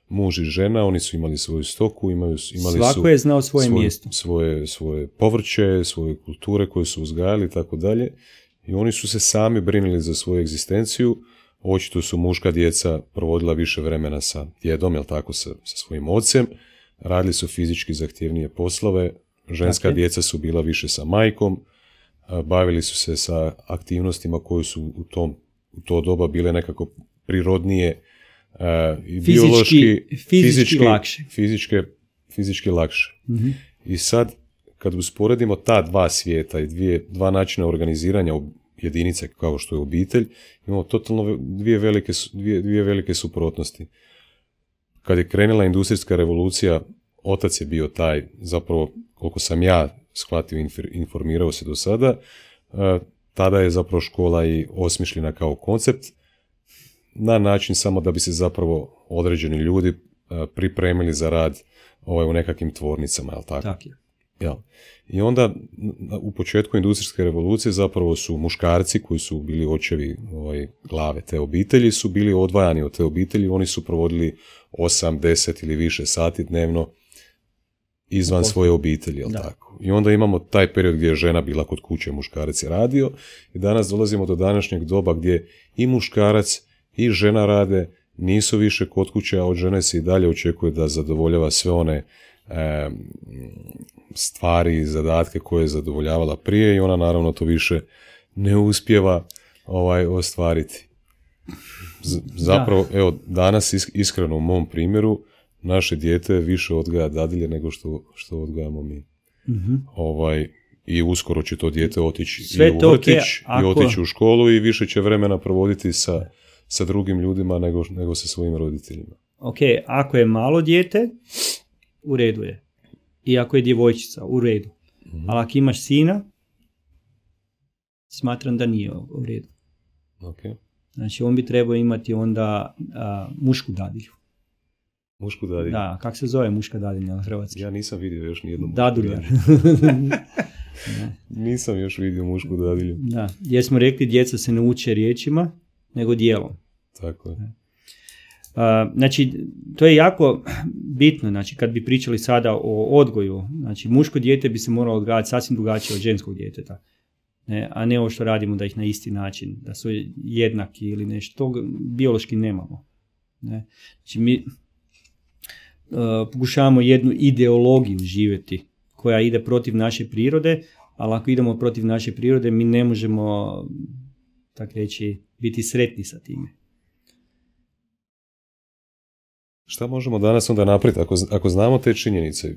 muž i žena, oni su imali svoju stoku, imaju, imali Svako su je znao svoje svoje, mjesto. Svoje, svoje povrće, svoje kulture koje su uzgajali i tako dalje. I oni su se sami brinuli za svoju egzistenciju. Očito su muška djeca provodila više vremena sa djedom, jel tako, sa, sa svojim ocem. Radili su fizički zahtjevnije poslove. Ženska Tako je. djeca su bila više sa majkom. Bavili su se sa aktivnostima koje su u, tom, u to doba bile nekako prirodnije i Fizički- biološki, fizički lakše. Fizičke, fizički lakše. Mhm. I sad, kad usporedimo ta dva svijeta i dvije, dva načina organiziranja jedinice kao što je obitelj, imamo totalno dvije velike, dvije, dvije velike suprotnosti. Kad je krenula industrijska revolucija, otac je bio taj, zapravo, koliko sam ja shvatio, infor- informirao se do sada, e, tada je zapravo škola i osmišljena kao koncept, na način samo da bi se zapravo određeni ljudi e, pripremili za rad ovaj, u nekakvim tvornicama, jel tako? Tako je. Jel? I onda u početku industrijske revolucije zapravo su muškarci koji su bili očevi ovaj, glave te obitelji su bili odvajani od te obitelji, oni su provodili 8, 10 ili više sati dnevno izvan svoje obitelji, jel Da. tako? I onda imamo taj period gdje je žena bila kod kuće, muškarac je radio i danas dolazimo do današnjeg doba gdje i muškarac i žena rade, nisu više kod kuće, a od žene se i dalje očekuje da zadovoljava sve one e, stvari i zadatke koje je zadovoljavala prije i ona naravno to više ne uspjeva ovaj ostvariti. Z- zapravo, evo, danas is- iskreno u mom primjeru, naše dijete više odgaja dadilje nego što, što odgajamo mi. Mhm. Ovaj, I uskoro će to dijete otići Sve i u vrtić i ako- otići u školu i više će vremena provoditi sa, sa drugim ljudima nego, nego sa svojim roditeljima. Ok, ako je malo dijete, u redu je. I ako je djevojčica, u redu. Mhm. Ali ako imaš sina, smatram da nije u redu. Okay. Znači, on bi trebao imati onda a, mušku dadilju. Mušku dadilju. Da, kak se zove muška dadilja na hrvatski? Ja nisam vidio još nijednu mušku Daduljar. dadilju. [laughs] Nisam još vidio mušku dadilju. da, jer smo rekli djeca se ne uče riječima, nego dijelom. Tako je. Znači, to je jako bitno, znači kad bi pričali sada o odgoju, znači muško dijete bi se moralo odgajati sasvim drugačije od ženskog djeteta. Ne, a ne ovo što radimo da ih na isti način, da su jednaki ili nešto, tog biološki nemamo. Ne. Znači mi uh, pokušavamo jednu ideologiju živjeti koja ide protiv naše prirode, ali ako idemo protiv naše prirode mi ne možemo, tak reći, biti sretni sa time. Šta možemo danas onda napraviti ako, ako znamo te činjenice?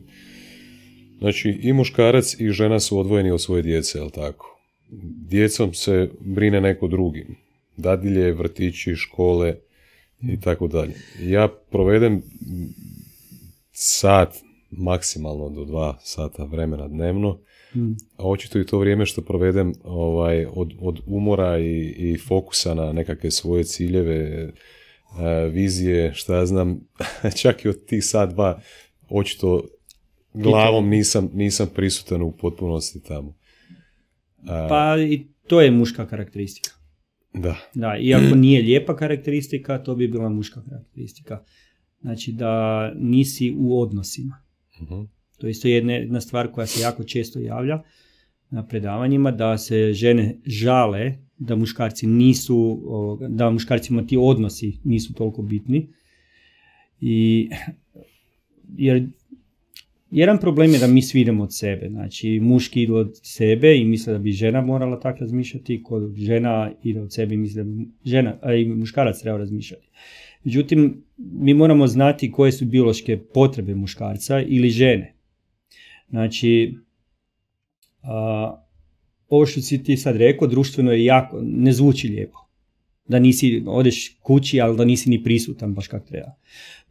Znači, i muškarac i žena su odvojeni od svoje djece, jel tako? Djecom se brine neko drugi. Dadilje, vrtići, škole i tako dalje. Ja provedem sat, maksimalno do dva sata vremena dnevno, Mm. a očito i to vrijeme što provedem ovaj, od, od umora i, i fokusa na nekakve svoje ciljeve, vizije, šta ja znam, [laughs] čak i od tih sad dva, očito glavom nisam, nisam prisutan u potpunosti tamo. Pa i to je muška karakteristika. Da. Da, iako [clears throat] nije lijepa karakteristika, to bi bila muška karakteristika. Znači da nisi u odnosima. uh To je isto jedna, jedna stvar koja se jako često javlja na predavanjima, da se žene žale da muškarci nisu, da muškarcima ti odnosi nisu toliko bitni. I, jer jedan problem je da mi svi idemo od sebe. Znači, muški idu od sebe i misle da bi žena morala tako razmišljati, kod žena ide od sebe i misle da bi žena, a i muškarac treba razmišljati. Međutim, mi moramo znati koje su biološke potrebe muškarca ili žene. Znači, a, ovo što si ti sad rekao, društveno je jako, ne zvuči lijepo. Da nisi, odeš kući, ali da nisi ni prisutan baš kako treba.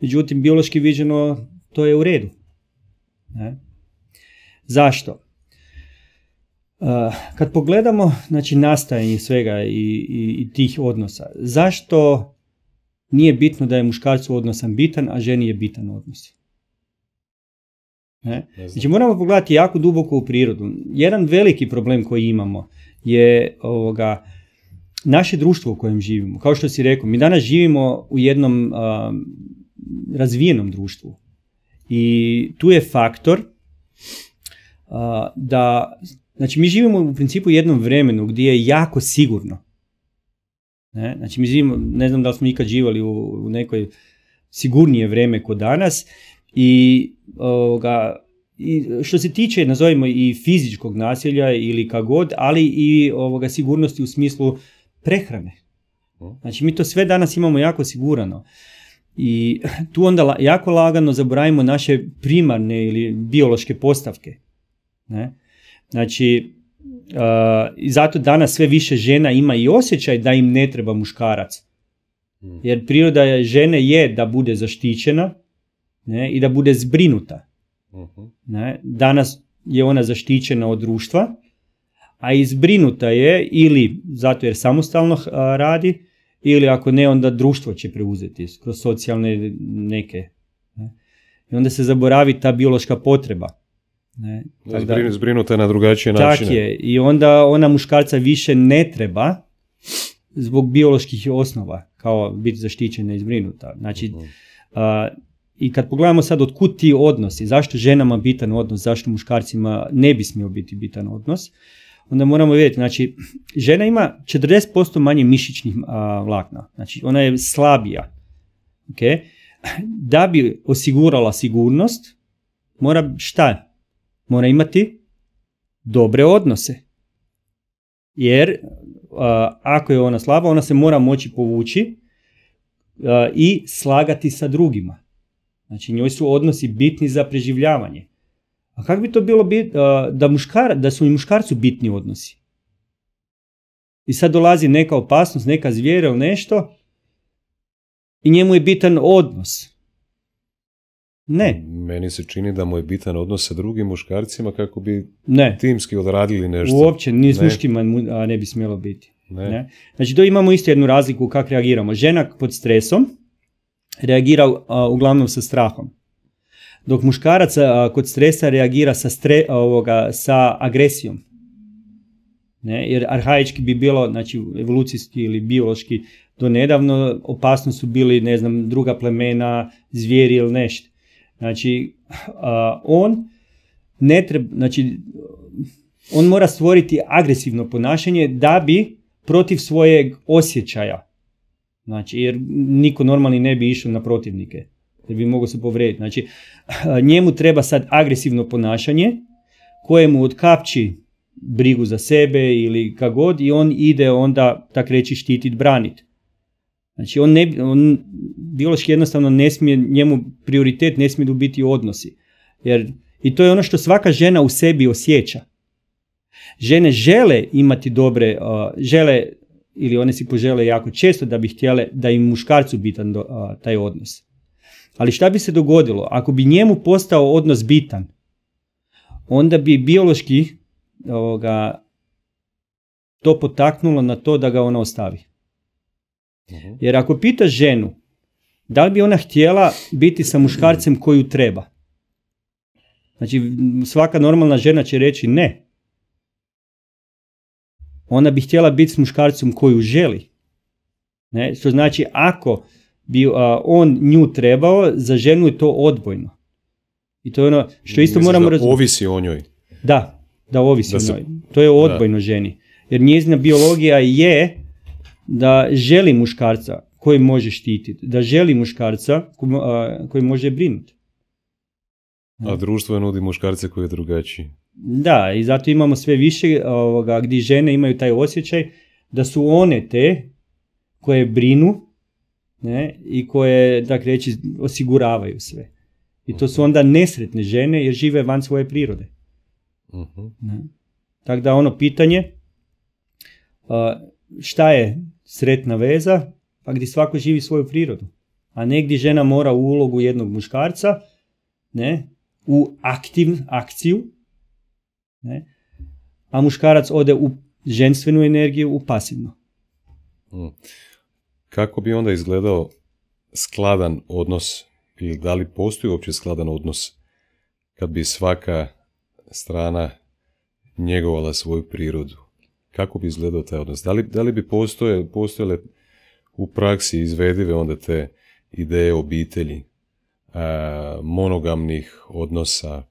Međutim, biološki viđeno, to je u redu. Ne? Zašto? Uh, kad pogledamo znači, nastajanje svega i, i, i, tih odnosa, zašto nije bitno da je muškarcu odnosan bitan, a ženi je bitan odnos? Ne? Znači moramo pogledati jako duboko u prirodu. Jedan veliki problem koji imamo je ovoga, naše društvo u kojem živimo. Kao što si rekao, mi danas živimo u jednom razvijenom društvu. I tu je faktor da, znači mi živimo u principu u jednom vremenu gdje je jako sigurno. Ne? Znači mi živimo, ne znam da li smo ikad živali u, u nekoj sigurnije vreme kod danas i, ovoga, i što se tiče, nazovimo i fizičkog nasilja ili kagod, ali i ovoga sigurnosti u smislu prehrane. Znači mi to sve danas imamo jako sigurano. I [laughs] tu onda jako lagano zaboravimo naše primarne ili biološke postavke. Ne? Znači, uh, i zato danas sve više žena ima i osjećaj da im ne treba muškarac. Hmm. Jer priroda žene je da bude zaštićena ne, i da bude zbrinuta. Mhm. Ne. Danas je ona zaštićena od društva, a izbrinuta je ili zato jer samostalno radi, ili ako ne, onda društvo će preuzeti kroz socijalne neke. Ne. I onda se zaboravi ta biološka potreba. Ne. Da, zbrinuta je na drugačije načine. Tak je. I onda ona muškarca više ne treba zbog bioloških osnova, kao biti zaštićena i zbrinuta. Znači, uh i kad pogledamo sad od kud ti odnosi, zašto ženama bitan odnos, zašto muškarcima ne bi smio biti bitan odnos, onda moramo vidjeti, znači, žena ima 40% manje mišićnih vlakna, znači ona je slabija. Okay? Da bi osigurala sigurnost, mora šta? Mora imati dobre odnose. Jer ako je ona slaba, ona se mora moći povući i slagati sa drugima. Znači njoj su odnosi bitni za preživljavanje. A kako bi to bilo bit, da, muškar, da su i muškarcu bitni odnosi? I sad dolazi neka opasnost, neka zvijera ili nešto i njemu je bitan odnos. Ne. Meni se čini da mu je bitan odnos sa drugim muškarcima kako bi ne. timski odradili nešto. Uopće, ni s muškima ne bi smjelo biti. Ne. ne. Znači, to imamo isto jednu razliku kako reagiramo. Žena pod stresom, reagira uglavnom sa strahom. Dok muškarac kod stresa reagira sa, stre, ovoga, sa agresijom. Ne? Jer arhaički bi bilo, znači evolucijski ili biološki, do nedavno opasno su bili, ne znam, druga plemena, zvijeri ili nešto. Znači, on ne treba, znači, on mora stvoriti agresivno ponašanje da bi protiv svojeg osjećaja Znači, jer niko normalni ne bi išao na protivnike, jer bi mogao se povrediti. Znači, njemu treba sad agresivno ponašanje koje mu otkapči brigu za sebe ili kagod i on ide onda, tak reći, štitit, branit. Znači, on, ne, on biološki jednostavno ne smije, njemu prioritet ne smije biti odnosi. Jer, I to je ono što svaka žena u sebi osjeća. Žene žele imati dobre, žele ili one si požele jako često da bi htjele da im muškarcu bitan do, taj odnos. Ali šta bi se dogodilo? Ako bi njemu postao odnos bitan, onda bi biološki ovoga, to potaknulo na to da ga ona ostavi. Mhm. Jer ako pitaš ženu da li bi ona htjela biti sa muškarcem koju treba? Znači, svaka normalna žena će reći ne. Ona bi htjela biti s muškarcem koju želi. Ne? Što znači, ako bi on nju trebao, za ženu je to odbojno. I to je ono što isto moramo razumjeti. Ovisi o njoj. Da, da ovisi o njoj. To je odbojno ženi. Jer njezina biologija je da želi muškarca koji može štititi, da želi muškarca koji može brinuti. A društvo je nudi muškarce koji je drugačiji. Da, i zato imamo sve više ovoga, gdje žene imaju taj osjećaj da su one te koje brinu ne, i koje, tako reći, osiguravaju sve. I to su onda nesretne žene jer žive van svoje prirode. uh Tako da ono pitanje, šta je sretna veza, pa gdje svako živi svoju prirodu. A negdje žena mora u ulogu jednog muškarca, ne, u aktiv, akciju, ne, a muškarac ode u ženstvenu energiju, u pasivno. Mm. Kako bi onda izgledao skladan odnos ili da li postoji uopće skladan odnos kad bi svaka strana njegovala svoju prirodu? Kako bi izgledao taj odnos? Da li, da li bi postoje, postojale u praksi izvedive onda te ideje obitelji, monogamnih odnosa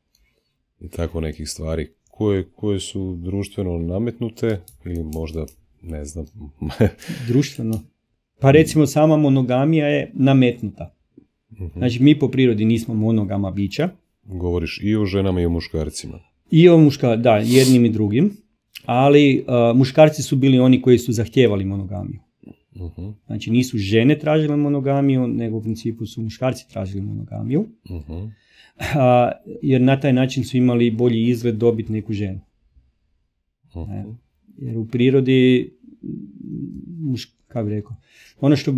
i tako nekih stvari koje, koje su društveno nametnute ili možda ne znam. [laughs] društveno? Pa recimo sama monogamija je nametnuta. uh Znači mi po prirodi nismo monogama bića. Govoriš i o ženama i o muškarcima. I o muška, da, jednim i drugim. Ali muškarci su bili oni koji su zahtijevali monogamiju. uh Znači nisu žene tražile monogamiju, nego u principu su muškarci tražili monogamiju. Uh jer na taj način su imali bolji izgled dobiti neku ženu. uh Jer u prirodi, muš, kako bi rekao, ono što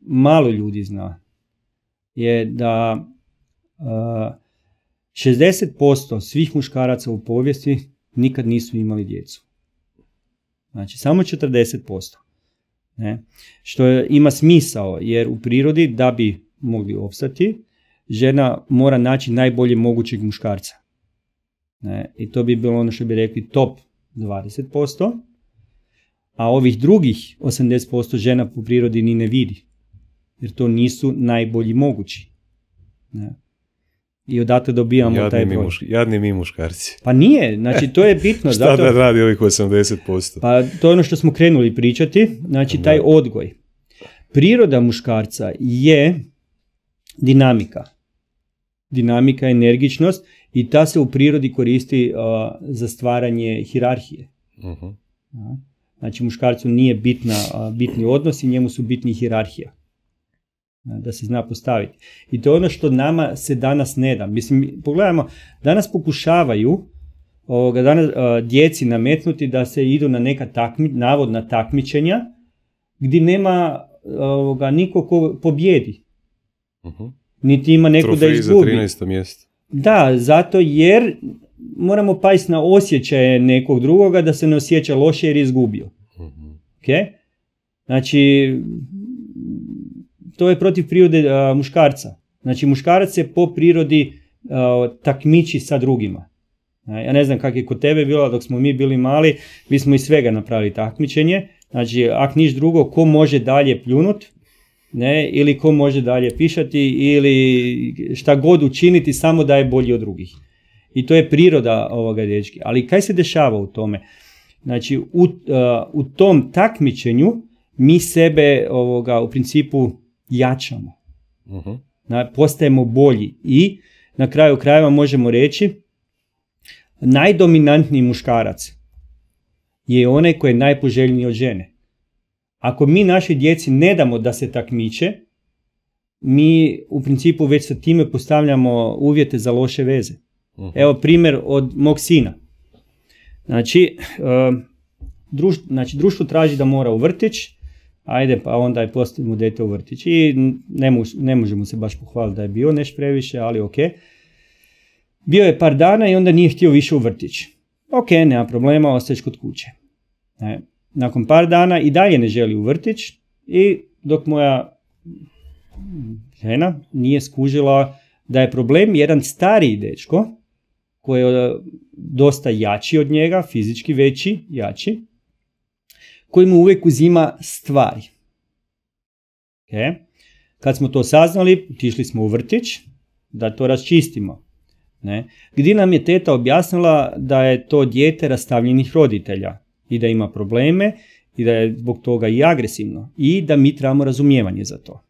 malo ljudi zna je da uh, 60% svih muškaraca u povijesti nikad nisu imali djecu. Znači, samo 40%. Ne? Što je, ima smisao, jer u prirodi da bi mogli opstati, žena mora naći najbolje mogućeg muškarca. Ne? I to bi bilo ono što bi rekli top 20%, a ovih drugih 80% žena po prirodi ni ne vidi, jer to nisu najbolji mogući. Ne? I odatle dobijamo jadni taj broj. jadni mi muškarci. Pa nije, znači to je bitno. [laughs] Šta zato, da radi ovih 80%? Pa to je ono što smo krenuli pričati, znači taj odgoj. Priroda muškarca je dinamika. Dinamika, energičnost i ta se u prirodi koristi za stvaranje hirarhije. uh Znači muškarcu nije bitna, bitni odnos i njemu su bitni hirarhija. Da se zna postaviti. I to je ono što nama se danas ne da. Mislim, pogledajmo, danas pokušavaju ovoga, danas, djeci nametnuti da se idu na neka takmi, navodna takmičenja gdje nema ovoga, niko ko pobjedi. Uh-huh. Niti ima neko da izgubi. za 13. mjesto. Da, zato jer moramo pasti na osjećaje nekog drugoga da se ne osjeća loše jer je izgubio. mm Okay? Znači, to je protiv prirode muškarca. Znači, muškarac se po prirodi takmiči sa drugima. Ja ne znam kako je kod tebe bilo, dok smo mi bili mali, mi smo iz svega napravili takmičenje. Znači, ak niš drugo, ko može dalje pljunut, ne, ili ko može dalje pišati, ili šta god učiniti, samo da je bolji od drugih. I to je priroda ovoga dječki. Ali kaj se dešava u tome? Znači, u, uh, u tom takmičenju mi sebe ovoga u principu jačamo. uh Na, postajemo bolji i na kraju krajeva možemo reći najdominantniji muškarac je onaj koji je najpoželjniji od žene. Ako mi našoj djeci ne damo da se takmiče, mi u principu već sa time postavljamo uvjete za loše veze. Mhm. Evo primjer od mog sina. Znači, uh, znači, društvo traži da mora u vrtić, ajde pa onda je postavimo dete u vrtić i ne, ne možemo se baš pohvaliti da je bio neš previše, ali ok. Bio je par dana i onda nije htio više u vrtić. Ok, nema problema, ostaješ kod kuće. Nakon par dana i dalje ne želi u vrtić i dok moja žena nije skužila da je problem jedan stariji dečko koji je dosta jači od njega, fizički veći, jači, koji mu uvijek uzima stvari. Okay. Kad smo to saznali, otišli smo u vrtić da to raščistimo. Ne? Gdje nam je teta objasnila da je to dijete rastavljenih roditelja i da ima probleme i da je zbog toga i agresivno i da mi trebamo razumijevanje za to.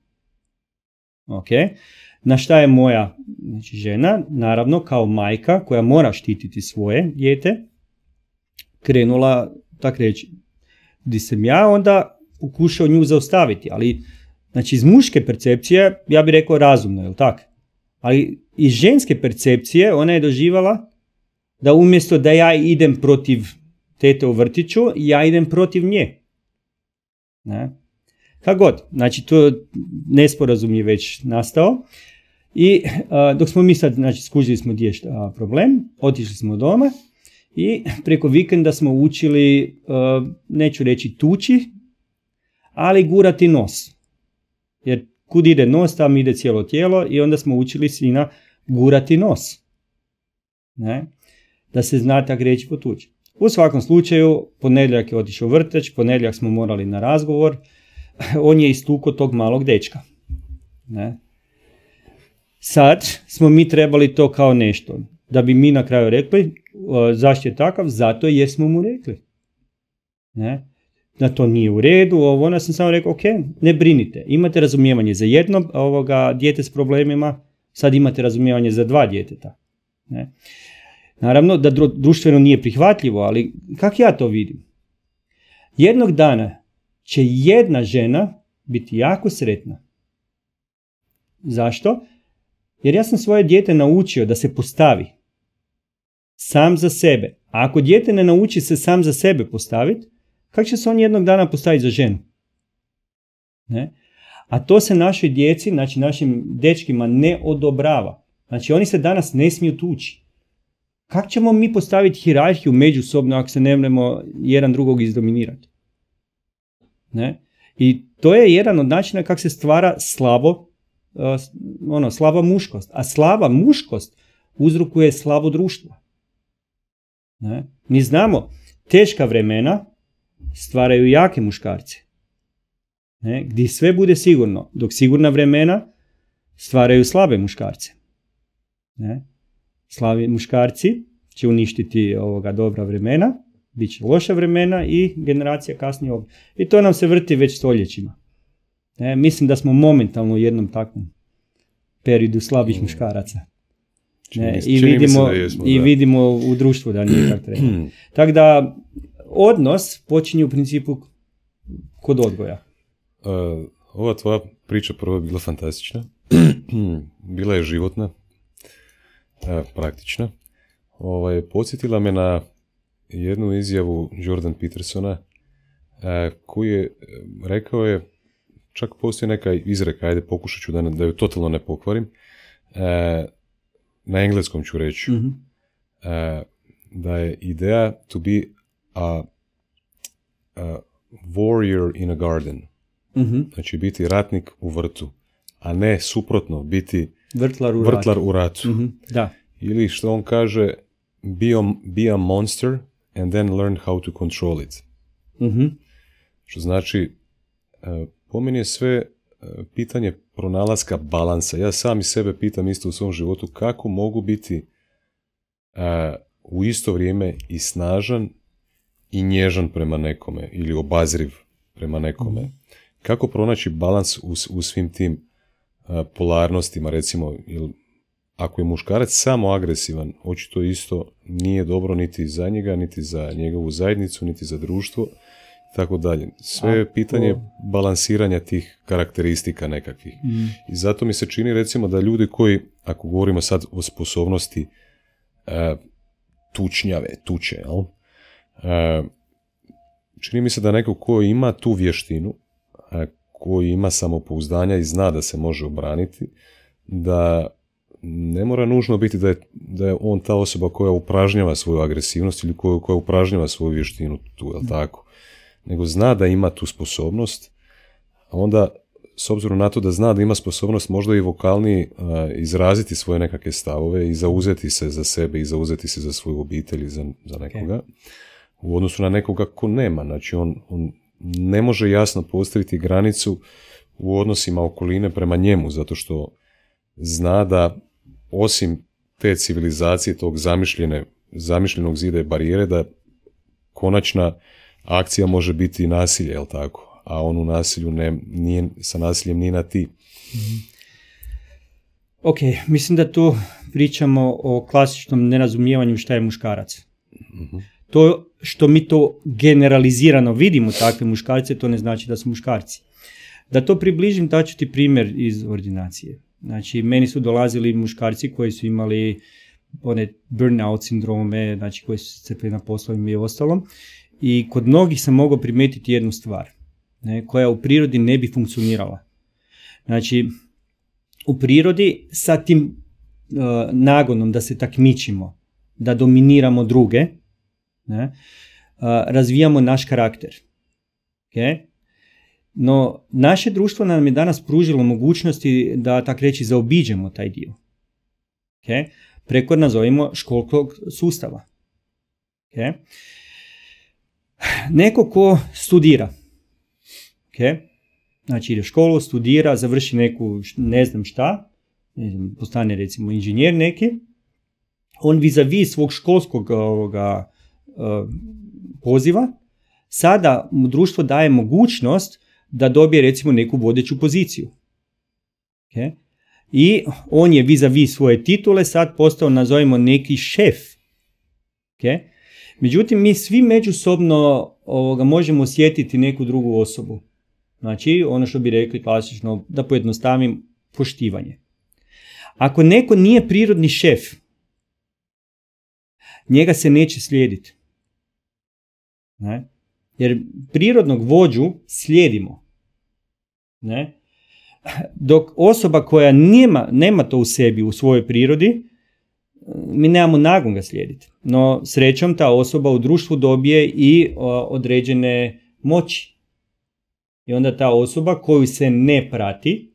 Ok, na šta je moja znači, žena, naravno kao majka koja mora štititi svoje dijete, krenula, tak reći, di sam ja onda pokušao nju zaustaviti, ali znači iz muške percepcije ja bih rekao razumno, jel tak? Ali iz ženske percepcije ona je doživala da umjesto da ja idem protiv tete u vrtiću, ja idem protiv nje. Ne? Kako god, znači to nesporazum je već nastao. I dok smo mi sad, znači skužili smo gdje problem, otišli smo doma i preko vikenda smo učili, neću reći tući, ali gurati nos. Jer kud ide nos, tam ide cijelo tijelo i onda smo učili sina gurati nos. Ne? Da se zna tak reći potući. U svakom slučaju, ponedjeljak je otišao vrteć, ponedjeljak smo morali na razgovor, [laughs] on je istuko tog malog dečka. Ne? Sad smo mi trebali to kao nešto. Da bi mi na kraju rekli, zašto je takav? Zato jer smo mu rekli. Ne? Da to nije u redu, ovo, onda sam samo rekao, ok, ne brinite, imate razumijevanje za jedno ovoga dijete s problemima, sad imate razumijevanje za dva djeteta. Ne? Naravno da društveno nije prihvatljivo, ali kako ja to vidim? Jednog dana će jedna žena biti jako sretna. Zašto? Jer ja sam svoje dijete naučio da se postavi sam za sebe. A ako dijete ne nauči se sam za sebe postaviti, kako će se on jednog dana postaviti za ženu? Ne? A to se našoj djeci, znači našim dečkima ne odobrava. Znači oni se danas ne smiju tući. Kako ćemo mi postaviti hirarhiju međusobno ako se ne možemo jedan drugog izdominirati? Ne? I to je jedan od načina kako se stvara slabo, uh, ono, slaba muškost. A slaba muškost uzrokuje slabo društvo. Ne? Mi znamo, teška vremena stvaraju jake muškarce. Ne? Gdje sve bude sigurno, dok sigurna vremena stvaraju slabe muškarce. Ne? Slavi muškarci će uništiti ovoga dobra vremena, bit će loša vremena i generacija kasnije ovdje. I to nam se vrti već stoljećima. Ne, mislim da smo momentalno u jednom takvom periodu slabih mm. muškaraca. Ne, i, vidimo, I vidimo u društvu da nije tako treba. tako da odnos počinje u principu kod odgoja. Uh, ova tvoja priča prvo je bila fantastična. [clears throat] bila je životna, praktična. Ovaj, podsjetila me na jednu izjavu Jordan Petersona e, koji je rekao je, čak postoji neka izreka, ajde pokušat ću da, da ju totalno ne pokvarim, e, na engleskom ću reći, mhm. e, da je ideja to be a, a warrior in a garden. mm Znači biti ratnik u vrtu, a ne suprotno, biti vrtlar u vrtlar U ratu. Mhm. Da. Ili što on kaže, be a, be a monster and then learn how to control it. mm Što znači, e, po meni je sve e, pitanje pronalaska balansa. Ja sam i sebe pitam isto u svom životu kako mogu biti e, u isto vrijeme i snažan i nježan prema nekome ili obazriv prema nekome. Mhm. Kako pronaći balans u, u svim tim polarnostima, recimo, ili ako je muškarac samo agresivan, očito isto nije dobro niti za njega, niti za njegovu zajednicu, niti za društvo, tako dalje. Sve je pitanje balansiranja tih karakteristika nekakvih. Mm. I zato mi se čini recimo da ljudi koji, ako govorimo sad o sposobnosti e, tučnjave, tuče, jel? E, čini mi se da neko ko ima tu vještinu, e, koji ima samopouzdanja i zna da se može obraniti, da ne mora nužno biti da je, da je on ta osoba koja upražnjava svoju agresivnost ili koja, koja upražnjava svoju vještinu tu, jel tako? Nego zna da ima tu sposobnost, a onda s obzirom na to da zna da ima sposobnost možda i vokalni izraziti svoje nekakve stavove i zauzeti se za sebe i zauzeti se za svoju obitelj i za, za nekoga. U odnosu na nekoga ko nema. Znači on, on ne može jasno postaviti granicu u odnosima okoline prema njemu, zato što zna da osim te civilizacije, tog zamišljene, zamišljenog zida i barijere, da konačna akcija može biti nasilje, jel tako? A on u nasilju ne, nije, sa nasiljem nije na ti. Ok, mislim da tu pričamo o klasičnom nerazumijevanju šta je muškarac. Mhm. To što mi to generalizirano vidimo takve muškarce, to ne znači da su muškarci. Da to približim, daću ti primjer iz ordinacije. Znači, meni su dolazili muškarci koji su imali one burnout sindrome, znači koji su se na poslovima i ostalom. I kod mnogih sam mogao primijetiti jednu stvar, ne, koja u prirodi ne bi funkcionirala. Znači, u prirodi sa tim uh, nagonom da se takmičimo, da dominiramo druge, ne, razvijamo naš karakter. Okay? No, naše društvo nam je danas pružilo mogućnosti da, tak reći, zaobiđemo taj dio. Okay? Preko, nazovimo, školskog sustava. Okay? Neko ko studira, okay? znači ide školu, studira, završi neku, ne znam šta, ne znam, postane recimo inženjer neki, on vis-a-vis svog školskog ovoga, poziva, sada mu društvo daje mogućnost da dobije recimo neku vodeću poziciju. Okay? I on je vis-a-vis svoje titule sad postao, nazovimo, neki šef. Okay? Međutim, mi svi međusobno ovoga, možemo osjetiti neku drugu osobu. Znači, ono što bi rekli klasično, da pojednostavim, poštivanje. Ako neko nije prirodni šef, njega se neće slijediti. Ne? Jer prirodnog vođu slijedimo. Ne? Dok osoba koja nema, nema to u sebi, u svojoj prirodi, mi nemamo nagon ga slijediti. No srećom ta osoba u društvu dobije i određene moći. I onda ta osoba koju se ne prati,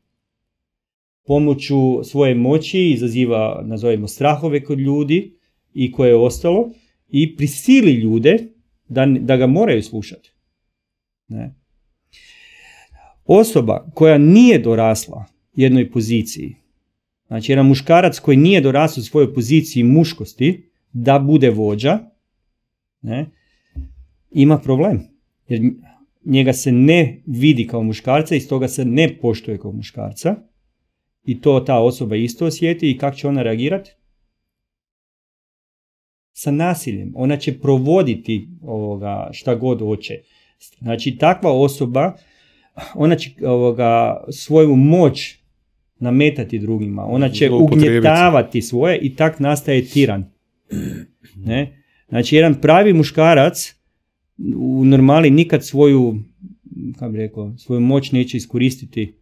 pomoću svoje moći izaziva, nazovimo, strahove kod ljudi i koje je ostalo i prisili ljude da, da ga moraju slušati. Ne? Osoba koja nije dorasla jednoj poziciji, znači jedan muškarac koji nije dorasao svojoj poziciji muškosti da bude vođa, ne, ima problem. Jer njega se ne vidi kao muškarca i stoga se ne poštuje kao muškarca. I to ta osoba isto osjeti i kako će ona reagirati? Sa nasiljem. Ona će provoditi ovoga šta god hoće. Znači takva osoba, ona će ovoga, svoju moć nametati drugima. Ona će ugnjetavati svoje i tak nastaje tiran. Ne? Znači jedan pravi muškarac u normali nikad svoju kako bi rekao, svoju moć neće iskoristiti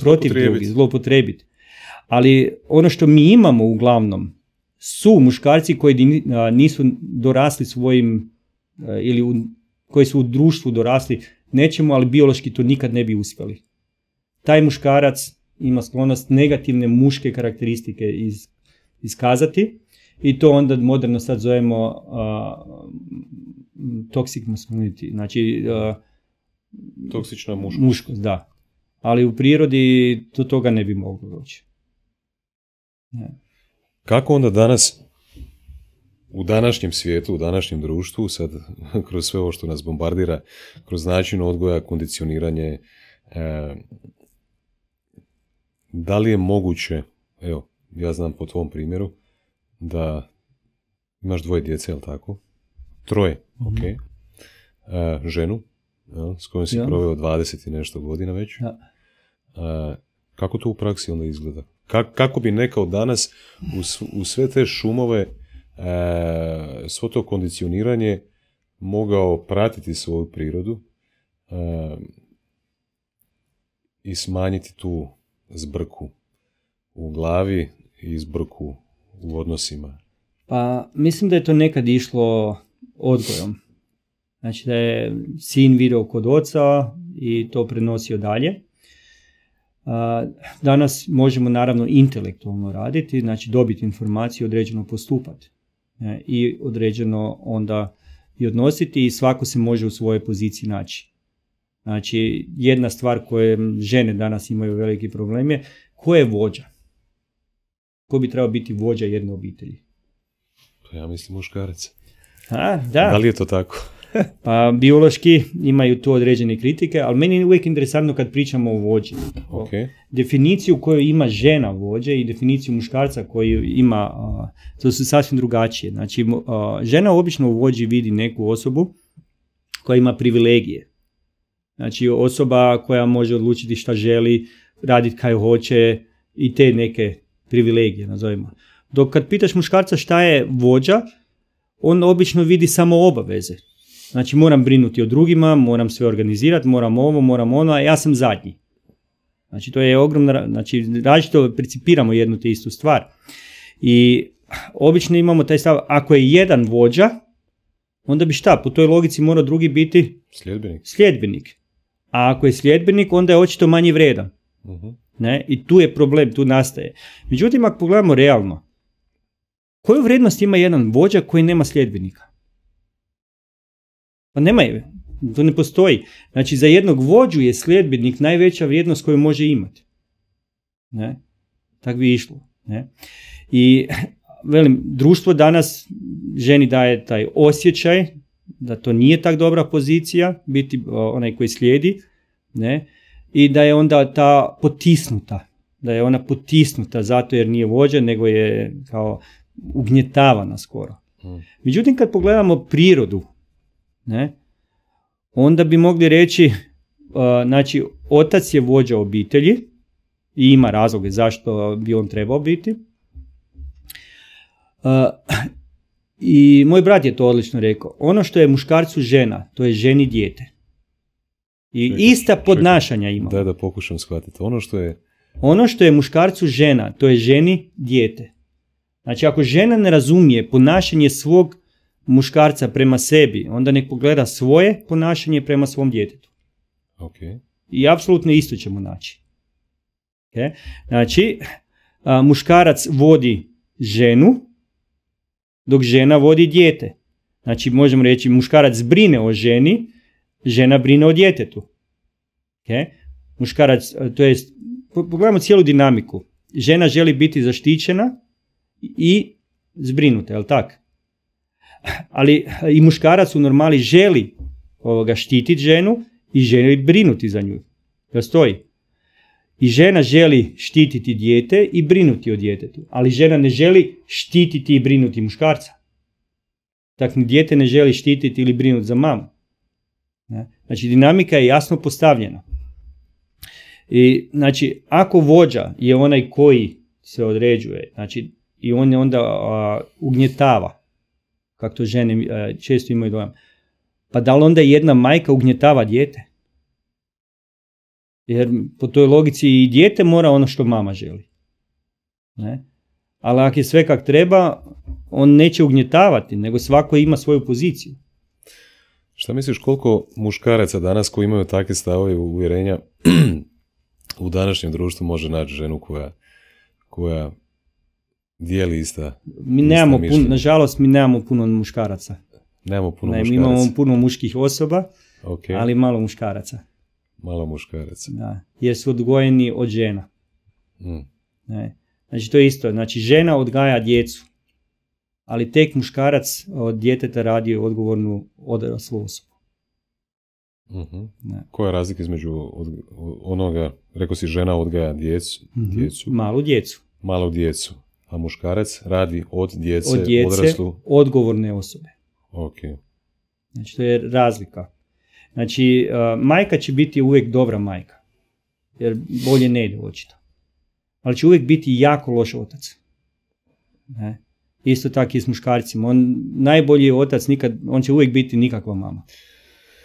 protiv drugih, zloupotrebiti. Ali ono što mi imamo uglavnom, su muškarci koji nisu dorasli svojim ili koji su u društvu dorasli nečemu, ali biološki to nikad ne bi uspjeli. Taj muškarac ima sklonost negativne muške karakteristike iz, iskazati i to onda moderno sad zovemo uh, toxic masculinity, znači toksična muškost. muškost. da. Ali u prirodi do toga ne bi moglo doći. Kako onda danas u današnjem svijetu, u današnjem društvu, sad [laughs] kroz sve ovo što nas bombardira, kroz način odgoja, kondicioniranje, e, da li je moguće, evo, ja znam po tvom primjeru, da imaš dvoje djece, jel tako? Troje, mhm. ok. E, ženu, s kojom si ja. proveo 20 i nešto godina već. Ja. E, kako to u praksi onda izgleda? Kako bi nekao danas u sve te šumove, e, svo to kondicioniranje mogao pratiti svoju prirodu e, i smanjiti tu zbrku u glavi i zbrku u odnosima? Pa mislim da je to nekad išlo odgojom. Znači da je sin vidio kod oca i to prenosio dalje. Danas možemo naravno intelektualno raditi, znači dobiti informaciju, određeno postupati i određeno onda i odnositi i svako se može u svojoj poziciji naći. Znači, jedna stvar koje žene danas imaju veliki problem je ko je vođa? Ko bi trebao biti vođa jedne obitelji? Pa ja mislim muškarac. A, da. Da li je to tako? [laughs] Pa biološki imaju tu određene kritike, ali meni je uvijek interesantno kad pričamo o vođi. Okay. Definiciju koju ima žena vođe i definiciju muškarca koju ima, to su sasvim drugačije. Znači, žena obično u vođi vidi neku osobu koja ima privilegije. Znači, osoba koja može odlučiti šta želi, raditi kaj hoće i te neke privilegije, nazovimo. Dok kad pitaš muškarca šta je vođa, on obično vidi samo obaveze. Znači moram brinuti o drugima, moram sve organizirati, moram ovo, moram ono, a ja sam zadnji. Znači to je ogromno, znači različito principiramo jednu te istu stvar. I obično imamo taj stav, ako je jedan vođa, onda bi šta, po toj logici mora drugi biti sljedbenik. sljedbenik. A ako je sljedbenik, onda je očito manji vredan. uh Ne? I tu je problem, tu nastaje. Međutim, ako pogledamo realno, koju vrijednost ima jedan vođa koji nema sljedbenika? Pa nema je, to ne postoji. Znači za jednog vođu je sljedbenik najveća vrijednost koju može imati. Ne? Tak bi išlo. Ne? I velim, društvo danas ženi daje taj osjećaj da to nije tak dobra pozicija, biti onaj koji slijedi, ne? i da je onda ta potisnuta, da je ona potisnuta zato jer nije vođa, nego je kao ugnjetavana skoro. Hmm. Međutim, kad pogledamo prirodu ne, onda bi mogli reći, uh, znači, otac je vođa obitelji i ima razloge zašto bi on trebao biti. Uh, I moj brat je to odlično rekao. Ono što je muškarcu žena, to je ženi dijete. I ista podnašanja ima. Da, da pokušam shvatiti. Ono što je... Ono što je muškarcu žena, to je ženi dijete. Znači, ako žena ne razumije ponašanje svog muškarca prema sebi, onda nek pogleda svoje ponašanje prema svom djetetu. Okay. I apsolutno isto ćemo naći. Okay? Znači, muškarac vodi ženu, dok žena vodi dijete. Znači, možemo reći, muškarac brine o ženi, žena brine o djetetu. Okay? Muškarac, to je, pogledamo cijelu dinamiku. Žena želi biti zaštićena i zbrinuta, je li tako? Ali i muškarac u normali želi ovoga štititi ženu i želi brinuti za nju. To stoji. I žena želi štititi dijete i brinuti o djetetu, ali žena ne želi štititi i brinuti muškarca. Tako dijete ne želi štititi ili brinuti za mamu. Znači dinamika je jasno postavljena. I znači ako vođa je onaj koji se određuje, znači i on je onda ugnjetava, kako to žene e, često imaju dojam. Pa da li onda jedna majka ugnjetava dijete? Jer po toj logici i dijete mora ono što mama želi. Ne? Ali ako je sve kak treba, on neće ugnjetavati, nego svako ima svoju poziciju. Šta misliš koliko muškaraca danas koji imaju takve stavove uvjerenja [clears throat] u današnjem društvu može naći ženu koja, koja dijeli ista Mi nemamo puno, nažalost mi nemamo puno muškaraca. Nemamo puno ne, muškaraca. Mi imamo puno muških osoba, okay. ali malo muškaraca. Malo muškaraca. Da, jer su odgojeni od žena. Mm. Ne. Znači to je isto, znači žena odgaja djecu, ali tek muškarac od djeteta radi odgovornu odraslu osobu. mm Koja je razlika između od, onoga, rekao si žena odgaja djecu, mm djecu? Malu djecu. Malu djecu a muškarac radi od djece, od djece odraslu... odgovorne osobe. Ok. Znači, to je razlika. Znači, uh, majka će biti uvijek dobra majka. Jer bolje ne ide očito. Ali će uvijek biti jako loš otac. Ne? Isto tako i s muškarcima. On najbolji otac, nikad, on će uvijek biti nikakva mama.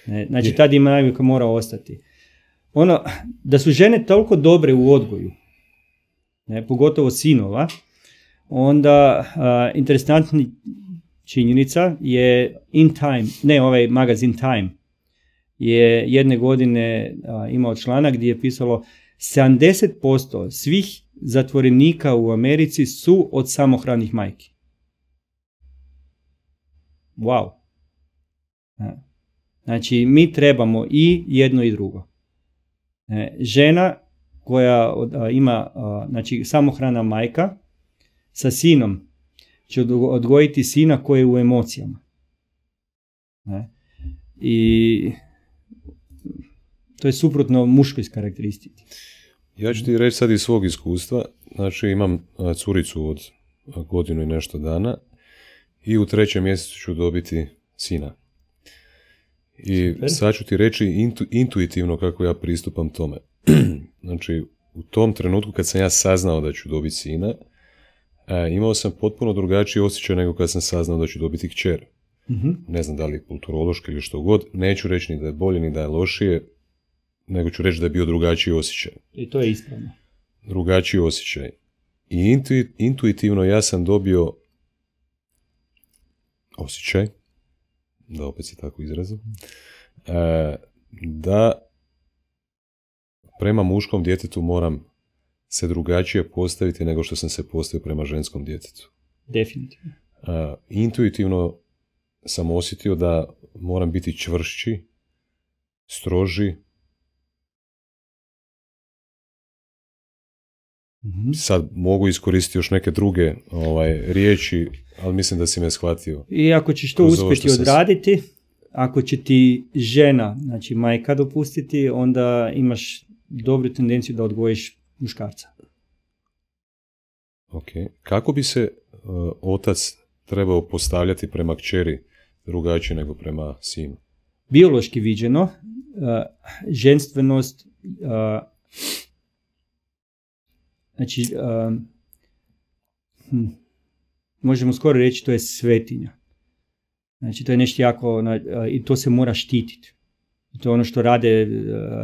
Ne? Znači, tad ima najbolje mora ostati. Ono, da su žene toliko dobre u odgoju, ne, pogotovo sinova, onda uh, interesantna činjenica je In Time, ne ovaj magazin Time, je jedne godine imao članak gdje je pisalo 70% svih zatvorenika u Americi su od samohranih majki. Wow. Znači, mi trebamo i jedno i drugo. E, žena koja ima znači, samohrana majka sa sinom će odgojiti sina koji je u emocijama. I to je suprotno muškoj karakteristiki. Ja ću ti reći sad iz svog iskustva. Znači imam curicu od godinu i nešto dana i u trećem mjesecu ću dobiti sina. I sad ću ti reći intuitivno kako ja pristupam tome. [clears throat] znači, u tom trenutku kad sam ja saznao da ću dobiti sina, e, imao sam potpuno drugačiji osjećaj nego kad sam saznao da ću dobiti kćer. mm Ne znam da li kulturološki ili što god, neću reći ni da je bolje ni da je lošije, nego ću reći da je bio drugačiji osjećaj. I to je ispravno. Drugačiji osjećaj. I intuitivno ja sam dobio osjećaj, da opet se tako izrazim, e, da prema muškom djetetu moram se drugačije postaviti nego što sam se postavio prema ženskom djetetu. Definitivno. E, intuitivno sam osjetio da moram biti čvršći, stroži, Mhm. Sad mogu iskoristiti još neke druge ovaj, riječi, ali mislim da si me shvatio. I ako ćeš to uspjeti odraditi, ako će ti žena, znači majka dopustiti, onda imaš dobru tendenciju da odgojiš muškarca. Ok. Kako bi se uh, otac trebao postavljati prema kćeri drugačije nego prema sinu? Biološki viđeno, uh, ženstvenost uh, Znači, hm, možemo skoro reći to je svetinja. Znači, to je nešto jako, i to se mora štititi. To je ono što rade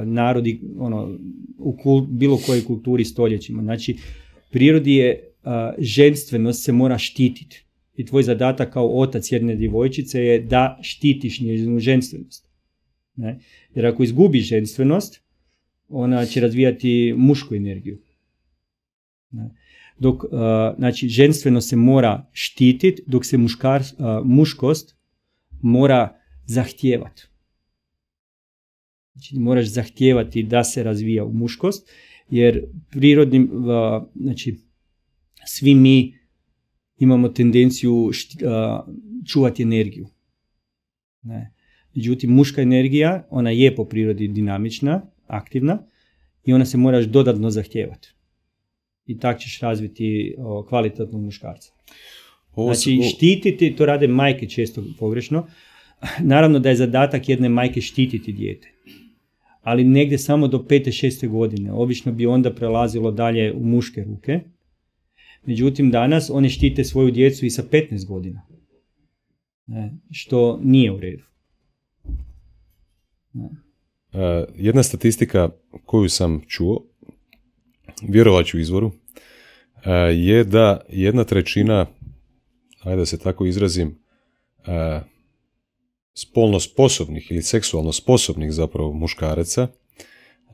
narodi ono, u bilo kojoj kulturi stoljećima. Znači, prirodi je ženstvenost se mora štititi. I tvoj zadatak kao otac jedne djevojčice je da štitiš njezinu ženstvenost. Ne? Jer ako izgubi ženstvenost, ona će razvijati mušku energiju. Dok, uh, znači, ženstveno se mora štititi, dok se muškar, muškost mora zahtijevati. Znači, moraš zahtijevati da se razvija u muškost, jer prirodnim, znači, svi mi imamo tendenciju čuvati energiju. Ne. Međutim, muška energija, ona je po prirodi dinamična, aktivna i ona se moraš dodatno zahtijevati i tak ćeš razviti o, kvalitetnog muškarca. Znači, štititi, to rade majke često pogrešno. Naravno da je zadatak jedne majke štititi dijete. Ali negdje samo do pete, šeste godine. Obično bi onda prelazilo dalje u muške ruke. Međutim, danas one štite svoju djecu i sa 15 godina. Ne, što nije u redu. Ne. jedna statistika koju sam čuo, vjerovat ću izvoru, E, je da jedna trećina, ajde da se tako izrazim, e, spolno sposobnih ili seksualno sposobnih zapravo muškaraca,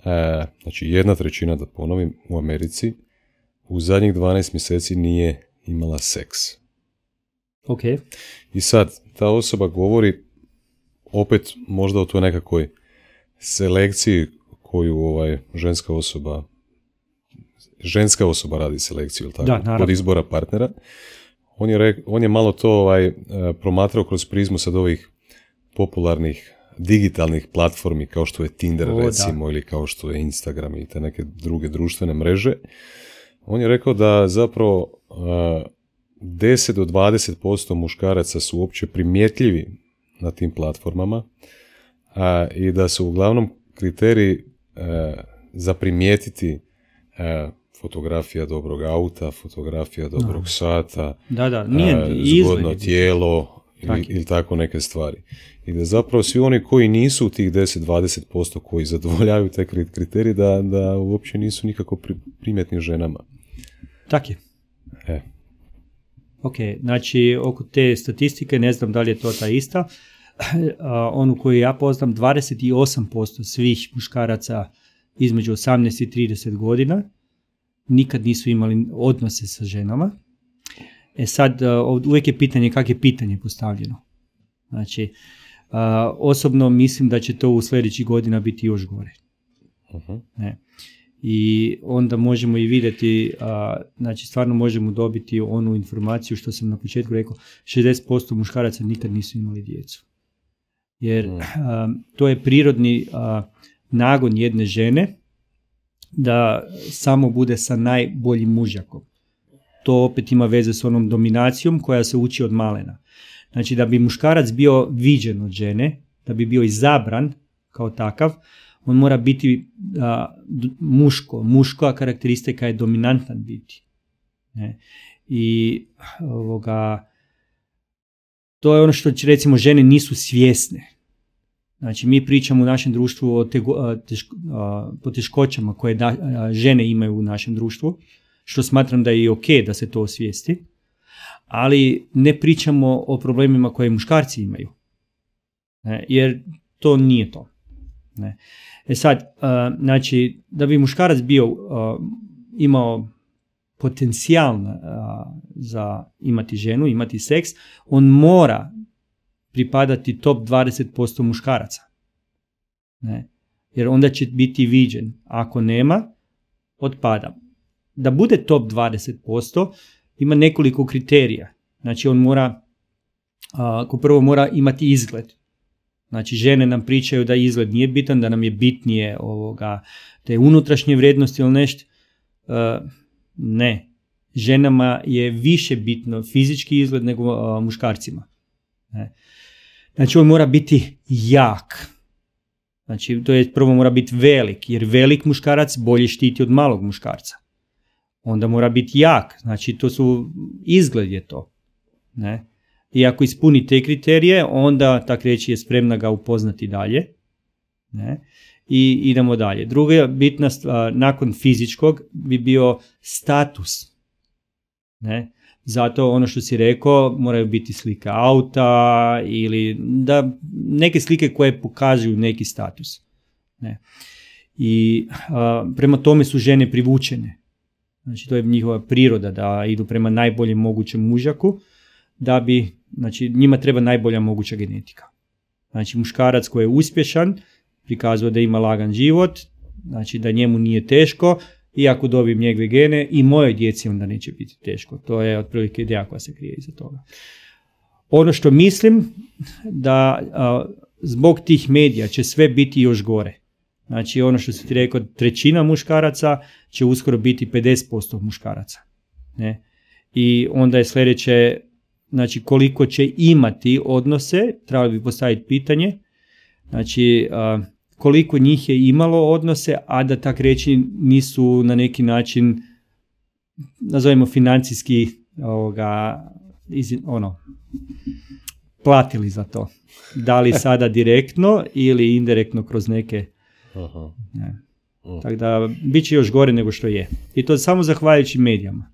e, znači jedna trećina, da ponovim, u Americi, u zadnjih 12 mjeseci nije imala seks. Ok. I sad, ta osoba govori opet možda o toj nekakvoj selekciji koju ovaj ženska osoba ženska osoba radi selekciju, tako? Da, od izbora partnera. On je, on je malo to ovaj, e, promatrao kroz prizmu sad ovih popularnih digitalnih platformi kao što je Tinder recimo ili kao što je Instagram i te neke druge društvene mreže. On je rekao da zapravo uh, e, 10 do 20% muškaraca su uopće primjetljivi na tim platformama i da su uglavnom kriteriji uh, za primijetiti fotografija dobrog auta, fotografija dobrog sata, da, da, nije zgodno tijelo ili, ili, tako neke stvari. I da zapravo svi oni koji nisu u tih 10-20% koji zadovoljavaju te kriterije da, da uopće nisu nikako primjetni ženama. Tak je. E. Ok, znači oko te statistike ne znam da li je to ta ista. onu koju ja poznam, 28% svih muškaraca između 18 i 30 godina, nikad nisu imali odnose sa ženama. E sad, uvijek je pitanje kako je pitanje postavljeno. Znači, osobno mislim da će to u sljedećih godina biti još gore. uh Ne. I onda možemo i vidjeti, znači stvarno možemo dobiti onu informaciju što sam na početku rekao, 60% muškaraca nikad nisu imali djecu. Jer mm. to je prirodni nagon jedne žene da samo bude sa najboljim mužjakom. To opet ima veze s onom dominacijom koja se uči od malena. Znači da bi muškarac bio viđen od žene, da bi bio izabran kao takav, on mora biti a, muško. Muška karakteristika je dominantan biti. Ne? I ovoga, to je ono što recimo žene nisu svjesne. Znači mi pričamo u našem društvu o poteškoćama koje da, žene imaju u našem društvu, što smatram da je i ok da se to osvijesti, ali ne pričamo o problemima koje muškarci imaju. Ne? Jer to nije to. Ne? E sad, znači, da bi muškarac bio imao potencijal za imati ženu, imati seks, on mora pripadati top 20% muškaraca. Ne? Jer onda će biti viđen. Ako nema, otpada. Da bude top 20%, ima nekoliko kriterija. Znači on mora, ako prvo mora imati izgled. Znači žene nam pričaju da izgled nije bitan, da nam je bitnije ovoga, te unutrašnje vrijednosti ili nešto. ne. Ženama je više bitno fizički izgled nego muškarcima. Znači on mora biti jak. Znači to je prvo mora biti velik, jer velik muškarac bolje štiti od malog muškarca. Onda mora biti jak, znači to su, izgled je to. Ne? I ako ispuni te kriterije, onda tak reći je spremna ga upoznati dalje. Ne? I idemo dalje. Druga bitna stvar, nakon fizičkog bi bio status. Ne? Zato ono što si rekao, moraju biti slike auta ili da neke slike koje pokazuju neki status. Ne. I prema tome su žene privučene. Znači to je njihova priroda da idu prema najboljem mogućem mužaku da bi, znači njima treba najbolja moguća genetika. Znači muškarac koji je uspješan prikazuje da ima lagan život, znači da njemu nije teško, i ako dobijem njegove gene i moje djeci onda neće biti teško. To je otprilike ideja koja se krije iza toga. Ono što mislim da zbog tih medija će sve biti još gore. Znači ono što si ti rekao, trećina muškaraca će uskoro biti 50% muškaraca. Ne? I onda je sljedeće, znači koliko će imati odnose, trebali bi postaviti pitanje. Znači, koliko njih je imalo odnose, a da tak reći nisu na neki način, nazovimo financijski, ovoga, ono, platili za to. Da li [laughs] sada direktno ili indirektno kroz neke... Aha. Ne. Tako da, bit će još gore nego što je. I to samo zahvaljujući medijama.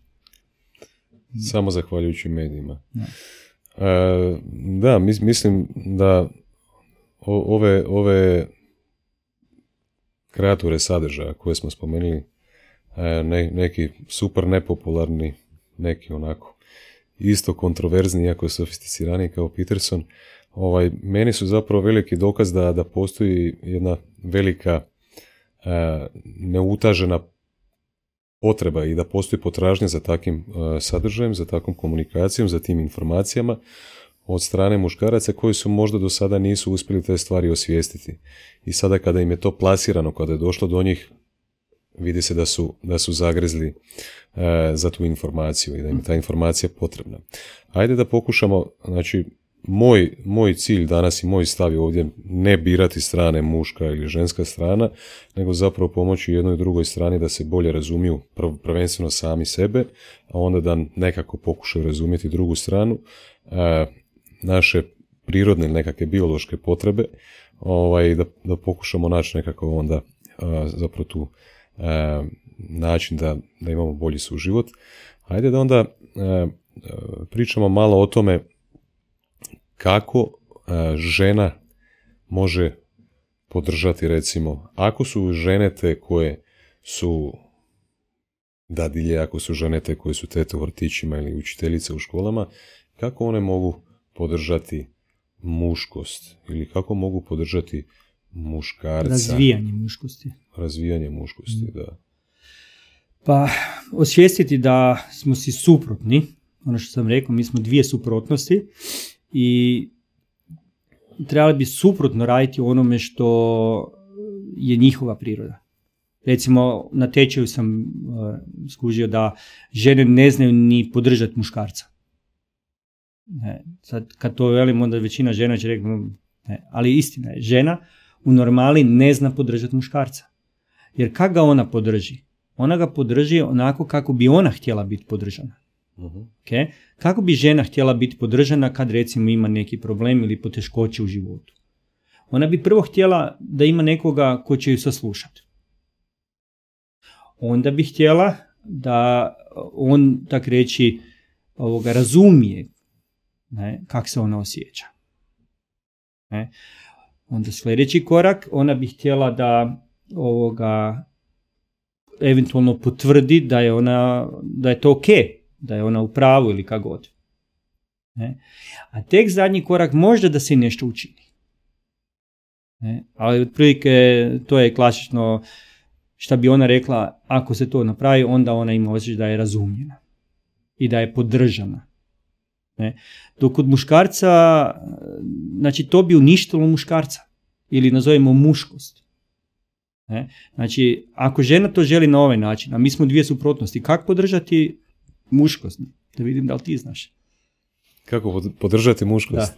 Samo zahvaljujući medijima. Da, e, da mislim da ove, ove kreature sadržaja koje smo spomenuli, e, neki super nepopularni, neki onako isto kontroverzni, iako sofisticirani kao Peterson, ovaj, meni su zapravo veliki dokaz da, da postoji jedna velika e, neutažena potreba i da postoji potražnja za takvim e, sadržajem, za takvom komunikacijom, za tim informacijama, od strane muškaraca koji su možda do sada nisu uspjeli te stvari osvijestiti. I sada kada im je to plasirano, kada je došlo do njih, vidi se da su, da su zagrezli e, za tu informaciju i da im je ta informacija potrebna. Ajde da pokušamo, znači, moj, moj cilj danas i moj stav je ovdje ne birati strane muška ili ženska strana, nego zapravo pomoći jednoj drugoj strani da se bolje razumiju prvenstveno sami sebe, a onda da nekako pokušaju razumjeti drugu stranu. E, naše prirodne nekakve biološke potrebe ovaj, da, da pokušamo naći nekako onda zapravo tu način da, da imamo bolji suživot. Hajde da onda pričamo malo o tome kako žena može podržati recimo, ako su žene te koje su dadilje, ako su žene te koje su tete u vrtićima ili učiteljice u školama, kako one mogu podržati muškost ili kako mogu podržati muškarca? Razvijanje muškosti. Razvijanje muškosti, Mm. da. Pa osvijestiti da smo si suprotni, ono što sam rekao, mi smo dvije suprotnosti i trebali bi suprotno raditi onome što je njihova priroda. Recimo, na tečaju sam uh, skužio da žene ne znaju ni podržati muškarca. Ne, sad kad to velim, onda većina žena će reći, "Mm, ne, ali istina je, žena u normali ne zna podržati muškarca. Jer kako ga ona podrži? Ona ga podrži onako kako bi ona htjela biti podržana. Mhm. Okay? Kako bi žena htjela biti podržana kad recimo ima neki problem ili poteškoće u životu? Ona bi prvo htjela da ima nekoga ko će ju saslušati. Onda bi htjela da on, tak reći, ovoga, razumije ne, kako se ona osjeća. Ne. Onda sljedeći korak, ona bi htjela da ovoga eventualno potvrdi da je ona, da je to ok, da je ona u pravu ili kako god. Ne? A tek zadnji korak možda da se nešto učini. Ne? Ali otprilike to je klasično šta bi ona rekla, ako se to napravi, onda ona ima osjećaj da je razumljena i da je podržana. Ne? Dok kod muškarca, znači to bi uništilo muškarca ili nazovemo muškost. Ne? Znači, ako žena to želi na ovaj način, a mi smo dvije suprotnosti, kako podržati muškost? Da vidim da li ti znaš. Kako pod- podržati muškost?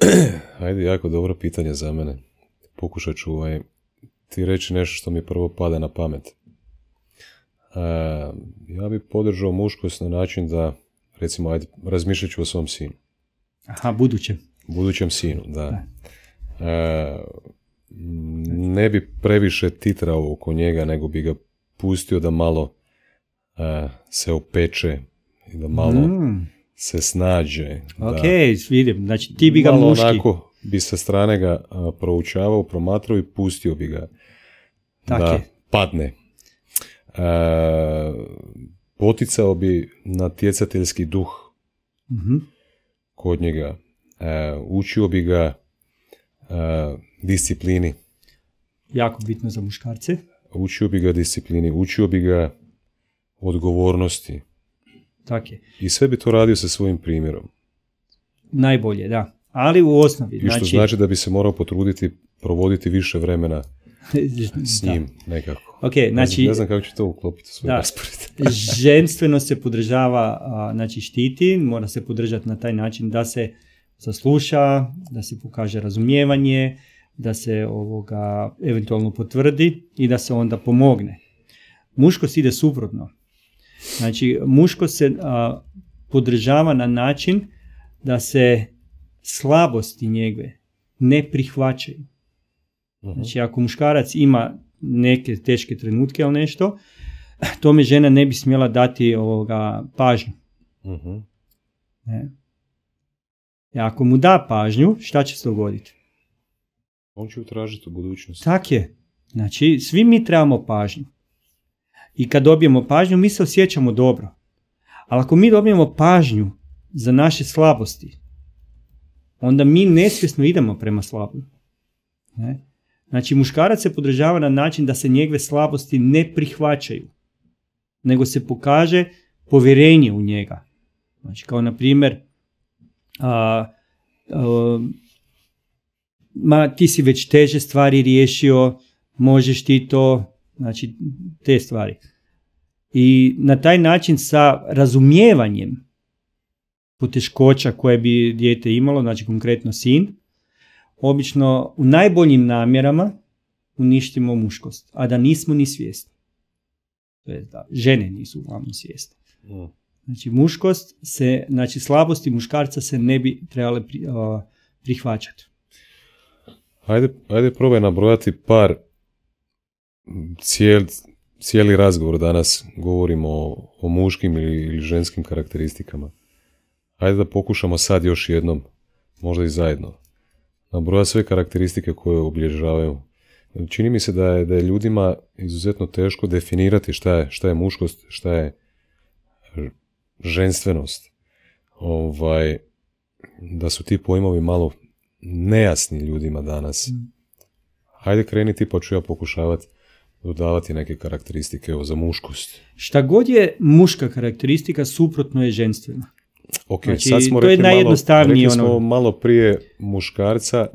[clears throat] Ajde, jako dobro pitanje za mene. Pokušat ću ovaj, ti reći nešto što mi prvo pada na pamet. E, ja bi podržao muškost na način da, recimo, ajde, razmišljat ću o svom sinu. Aha, buduće. Budućem sinu, da. E, ne bi previše titrao oko njega, nego bi ga pustio da malo se opeče i da malo Mm, se snađe. da ok, vidim. Znači, ti bi ga malo muški. onako bi sa strane ga a, proučavao, promatrao i pustio bi ga Tak da je. padne. E, poticao bi natjecateljski duh Mhm. kod njega. Učio bi ga disciplini. Jako bitno za muškarce. Učio bi ga disciplini, učio bi ga odgovornosti. Tak je. I sve bi to radio sa svojim primjerom. Najbolje, da. Ali u osnovi. I što znači, znači da bi se morao potruditi provoditi više vremena [laughs] s Da. njim nekako. Ok, Ne znam- znači, ne znam kako će to uklopiti u svoj Da. raspored. [laughs] [laughs] ženstveno se podržava, znači štiti, mora se podržati na taj način da se sasluša, da se pokaže razumijevanje, da se ovoga eventualno potvrdi i da se onda pomogne. Muškost ide suprotno. Znači, muškost se a, podržava na način da se slabosti njegove ne prihvaćaju. Mhm. Znači, ako muškarac ima neke teške trenutke ili nešto, tome žena ne bi smjela dati ovoga pažnju. Mhm. Ne? I ako mu da pažnju, šta će se dogoditi? On će tražiti u budućnosti. Tak je. Znači, svi mi trebamo pažnju. I kad dobijemo pažnju, mi se osjećamo dobro. Ali ako mi dobijemo pažnju za naše slabosti, onda mi nesvjesno idemo prema slabom. Ne? Znači, muškarac se podržava na način da se njegove slabosti ne prihvaćaju, nego se pokaže povjerenje u njega. Znači, kao na primjer, a, a, ma ti si već teže stvari riješio, možeš ti to, znači te stvari. I na taj način sa razumijevanjem poteškoća koje bi dijete imalo, znači konkretno sin, obično u najboljim namjerama uništimo muškost, a da nismo ni svjesni. To je da žene nisu uglavnom svjesne. Mhm. Znači muškost se, znači slabosti muškarca se ne bi trebale prihvaćati. Ajde, ajde probaj nabrojati par cijel, cijeli razgovor danas govorimo o, o muškim ili, ili ženskim karakteristikama. Ajde da pokušamo sad još jednom, možda i zajedno, nabroja sve karakteristike koje obilježavaju. Čini mi se da je, da je ljudima izuzetno teško definirati šta je, šta je muškost, šta je ženstvenost. Ovaj, da su ti pojmovi malo nejasni ljudima danas. Mm. Hajde kreni ti pa ću ja pokušavati dodavati neke karakteristike evo, za muškost. Šta god je muška karakteristika, suprotno je ženstvena. Ok, znači, sad smo to rekli, je najjednostavnije malo, rekli smo ono... malo prije muškarca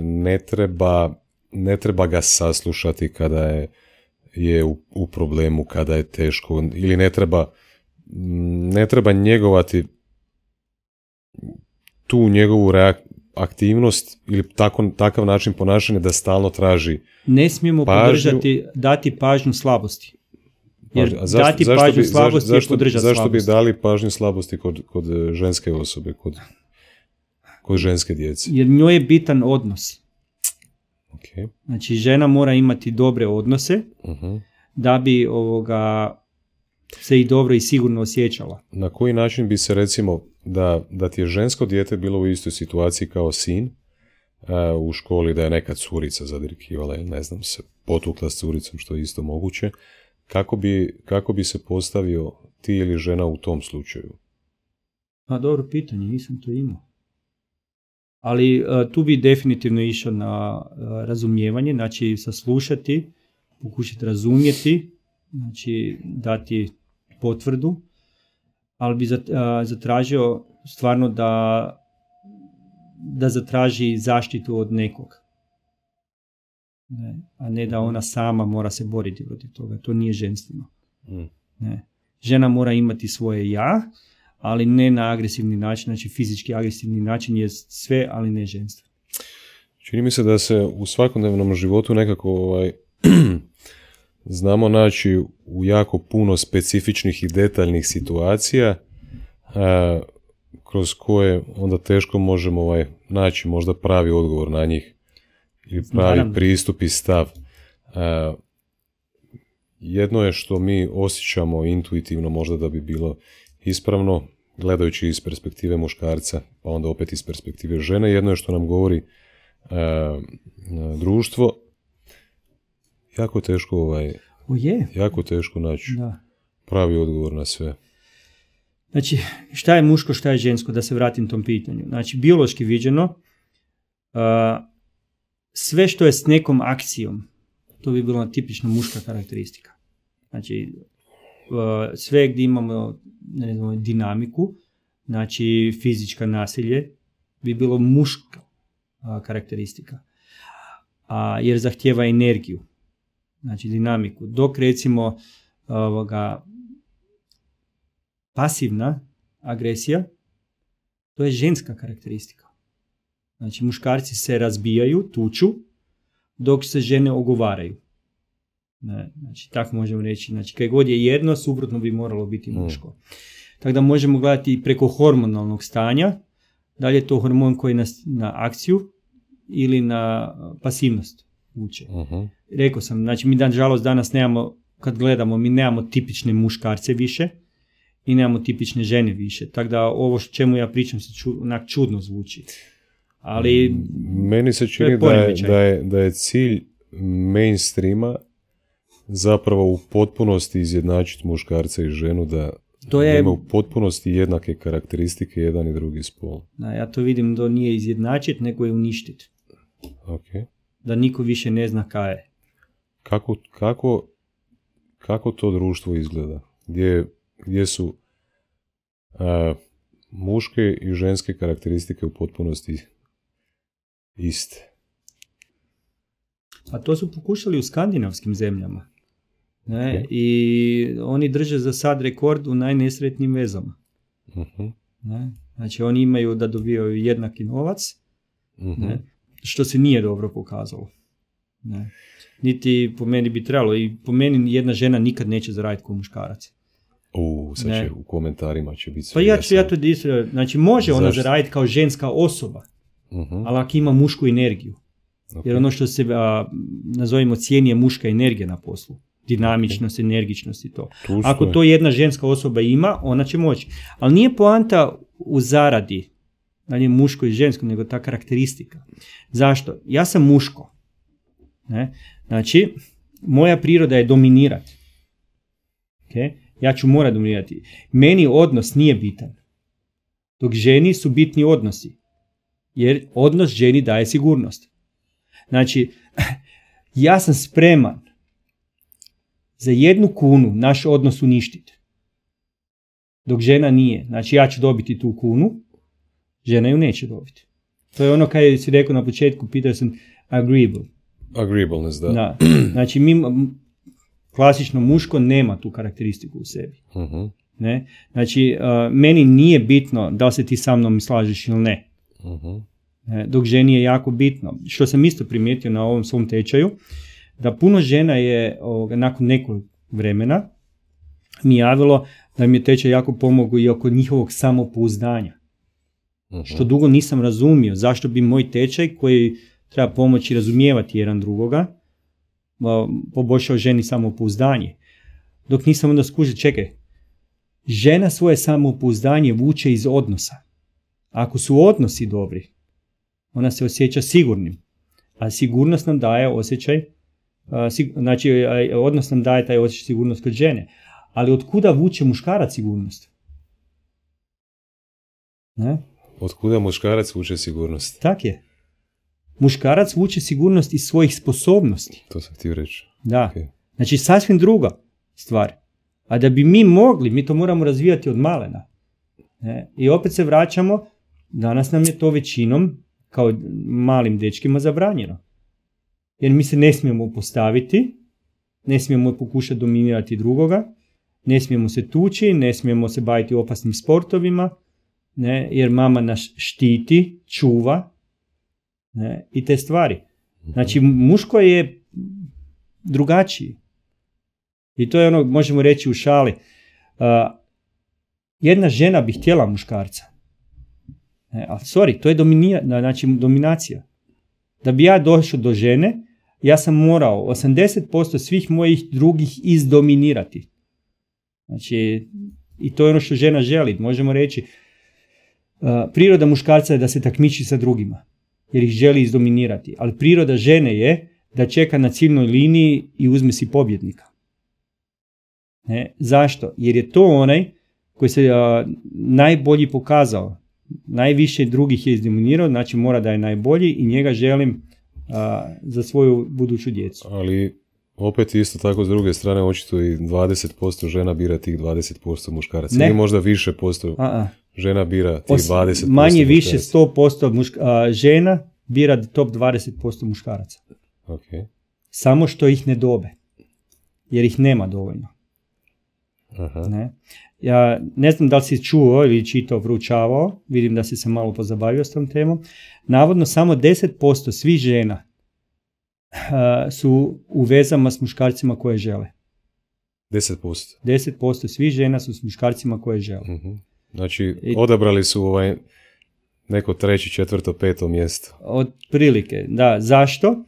ne treba ne treba ga saslušati kada je, je u, u problemu, kada je teško ili ne treba ne treba njegovati tu njegovu aktivnost ili tako, takav način ponašanja da stalno traži Ne smijemo podržati, dati pažnju slabosti. Jer A zašto, dati zašto pažnju bi, slabosti zašto, je podržati Zašto bi dali pažnju slabosti kod, kod ženske osobe, kod, kod ženske djece? Jer njoj je bitan odnos. Okay. Znači žena mora imati dobre odnose uh da bi ovoga se i dobro i sigurno osjećala. Na koji način bi se recimo da, da ti je žensko dijete bilo u istoj situaciji kao sin u školi da je neka curica zadirkivala ne znam se potukla s curicom što je isto moguće kako bi, kako bi se postavio ti ili žena u tom slučaju? Pa dobro pitanje, nisam to imao. Ali e, tu bi definitivno išao na e, razumijevanje, znači saslušati, pokušati razumjeti, znači dati potvrdu, ali bi zatražio stvarno da, da zatraži zaštitu od nekog. Ne, a ne da ona sama mora se boriti protiv toga. To nije ženstveno. Mm. Ne. Žena mora imati svoje ja, ali ne na agresivni način, znači fizički agresivni način je sve, ali ne ženstvo. Čini mi se da se u svakodnevnom životu nekako ovaj, znamo naći u jako puno specifičnih i detaljnih situacija a, kroz koje onda teško možemo ovaj, naći možda pravi odgovor na njih ili pravi pristup i stav. A, jedno je što mi osjećamo intuitivno možda da bi bilo ispravno, gledajući iz perspektive muškarca, pa onda opet iz perspektive žene. Jedno je što nam govori društvo. Jako teško ovaj, o je. jako teško naći da. pravi odgovor na sve. Znači, šta je muško, šta je žensko, da se vratim tom pitanju. Znači, biološki viđeno, sve što je s nekom akcijom, to bi bila tipična muška karakteristika. Znači, sve gdje imamo ne znam, dinamiku, znači fizička nasilje, bi bilo muška karakteristika. A, jer zahtjeva energiju, znači dinamiku. Dok recimo ovoga, pasivna agresija, to je ženska karakteristika. Znači muškarci se razbijaju, tuču, dok se žene ogovaraju. Ne, znači, tako možemo reći. Znači, kaj god je jedno, suprotno bi moralo biti mm. muško. Tako da možemo gledati i preko hormonalnog stanja, da li je to hormon koji nas na akciju ili na pasivnost uče. uh Rekao sam, znači mi dan žalost danas nemamo, kad gledamo, mi nemamo tipične muškarce više i nemamo tipične žene više. Tako da ovo čemu ja pričam se ču, onak čudno zvuči. Ali meni se čini da je, da, je, da je cilj mainstreama zapravo u potpunosti izjednačiti muškarca i ženu da to je, ima u potpunosti jednake karakteristike jedan i drugi spol. Da, ja to vidim da nije izjednačiti, nego je uništiti. Okay. Da niko više ne zna kaj je. Kako, kako, kako to društvo izgleda? Gdje, gdje su a, muške i ženske karakteristike u potpunosti iste? A to su pokušali u skandinavskim zemljama. Ne? I oni drže za sad rekord u najnesretnim vezama. uh Ne? Znači oni imaju da dobijaju jednaki novac, uh ne? Što se nije dobro pokazalo. Ne? Niti po meni bi trebalo i po meni jedna žena nikad neće zaraditi kao muškarac. U, sad će u komentarima će biti Pa ja ću ja to znači može ona zaraditi kao ženska osoba, uh ali ako ima mušku energiju. Jer ono što se a, nazovimo cijeni je muška energija na poslu dinamičnost, energičnost i to. Ako to jedna ženska osoba ima, ona će moći. Ali nije poanta u zaradi da li je muško i žensko, nego ta karakteristika. Zašto? Ja sam muško. Ne? Znači, moja priroda je dominirati. Okay? Ja ću morati dominirati. Meni odnos nije bitan. Dok ženi su bitni odnosi. Jer odnos ženi daje sigurnost. Znači, [clears throat] ja sam spreman za jednu kunu naš odnos uništiti. Dok žena nije. Znači ja ću dobiti tu kunu, žena ju neće dobiti. To je ono kaj si rekao na početku, pitao sam agreeable. Agreeableness, da. da. [clears throat] Znači mi, klasično muško nema tu karakteristiku u sebi. uh Ne? Znači, uh, meni nije bitno da li se ti sa mnom slažeš ili ne. uh Ne? Dok ženi je jako bitno. Što sam isto primijetio na ovom svom tečaju, da puno žena je ovoga, nakon nekog vremena mi javilo da mi je tečaj jako pomogao i oko njihovog samopouzdanja. Mhm. Što dugo nisam razumio zašto bi moj tečaj koji treba pomoći razumijevati jedan drugoga poboljšao ženi samopouzdanje. Dok nisam onda skužio, čekaj, žena svoje samopouzdanje vuče iz odnosa. Ako su odnosi dobri, ona se osjeća sigurnim. A sigurnost nam daje osjećaj, znači odnos nam daje taj osjećaj sigurnost kod žene. Ali od kuda vuče muškarac sigurnost? Ne? Od kuda muškarac vuče sigurnost? Tak je. Muškarac vuče sigurnost iz svojih sposobnosti. To sam htio reći. Da. Ok. Znači sasvim druga stvar. A da bi mi mogli, mi to moramo razvijati od malena. Ne? I opet se vraćamo, danas nam je to većinom kao malim dečkima zabranjeno. Jer mi se ne smijemo postaviti, ne smijemo pokušati dominirati drugoga, ne smijemo se tući, ne smijemo se baviti opasnim sportovima, ne? jer mama nas štiti, čuva ne? i te stvari. Znači muško je drugačiji. I to je ono, možemo reći u šali, a, jedna žena bi htjela muškarca. E, a sorry, to je dominija, znači dominacija. Da bi ja došao do žene, ja sam morao 80% svih mojih drugih izdominirati. Znači, i to je ono što žena želi. Možemo reći, priroda muškarca je da se takmiči sa drugima, jer ih želi izdominirati. Ali priroda žene je da čeka na ciljnoj liniji i uzme si pobjednika. Ne? Zašto? Jer je to onaj koji se a, najbolji pokazao. Najviše drugih je izdominirao, znači mora da je najbolji i njega želim a, za svoju buduću djecu. Ali opet isto tako s druge strane očito i 20% žena bira tih 20% muškaraca. Ne. Ili možda više posto A. žena bira tih Os- 20% manje više muškaraca. 100% muška, a, žena bira top 20% muškaraca. Ok. Samo što ih ne dobe. Jer ih nema dovoljno. Aha. Ne? Ja ne znam da li si čuo ili čitao, proučavao, vidim da si se malo pozabavio s tom temom. Navodno samo 10% svih žena a, su u vezama s muškarcima koje žele. 10%. 10% svih žena su s muškarcima koje žele. Mhm. Znači, I- odabrali su ovaj neko treći, četvrto, peto mjesto. Od prilike, da. Zašto?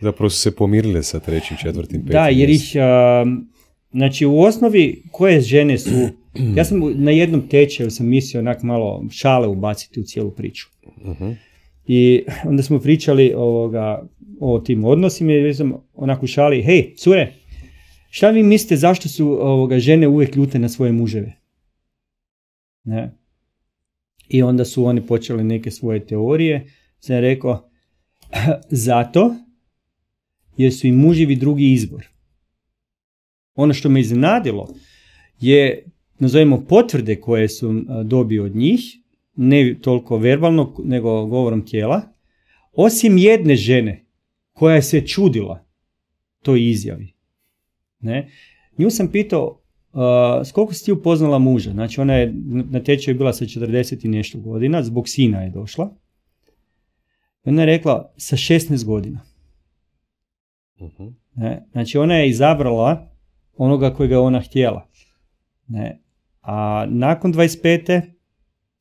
Zapravo su se pomirile sa trećim, četvrtim, petim Da, jer ih, a, znači u osnovi koje žene su, [clears throat] ja sam na jednom tečaju sam mislio onak malo šale ubaciti u cijelu priču. Mhm. I [laughs] onda smo pričali ovoga, o tim odnosima i sam onako šali, hej, cure, šta vi mislite zašto su ovoga, žene uvijek ljute na svoje muževe? Ne? I onda su oni počeli neke svoje teorije. Sam rekao, [clears throat] zato jer su im muževi drugi izbor. Ono što me iznenadilo je, nazovimo, potvrde koje su a, dobio od njih, ne toliko verbalno, nego govorom tijela, osim jedne žene koja je se čudila toj izjavi. Ne? Nju sam pitao, uh, s koliko si ti upoznala muža? Znači ona je na tečaju bila sa 40 i nešto godina, zbog sina je došla. I ona je rekla sa 16 godina. Mhm. Ne? Znači ona je izabrala onoga kojega je ona htjela. Ne? A nakon 25.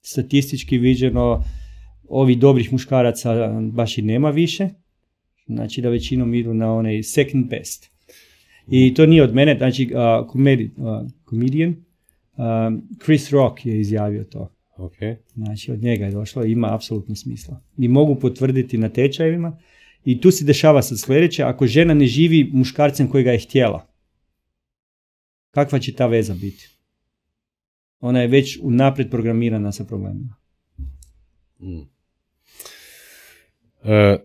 statistički viđeno ovih dobrih muškaraca baš i nema više. Znači da većinom idu na onaj second best. I to nije od mene, znači uh, komedi, uh, comedian uh, Chris Rock je izjavio to. Ok. Znači, od njega je došlo, ima apsolutno smisla. I mogu potvrditi na tečajevima. I tu se dešava sad sljedeće, ako žena ne živi muškarcem koji ga je htjela, kakva će ta veza biti? Ona je već unaprijed programirana sa problemima. Mm. E,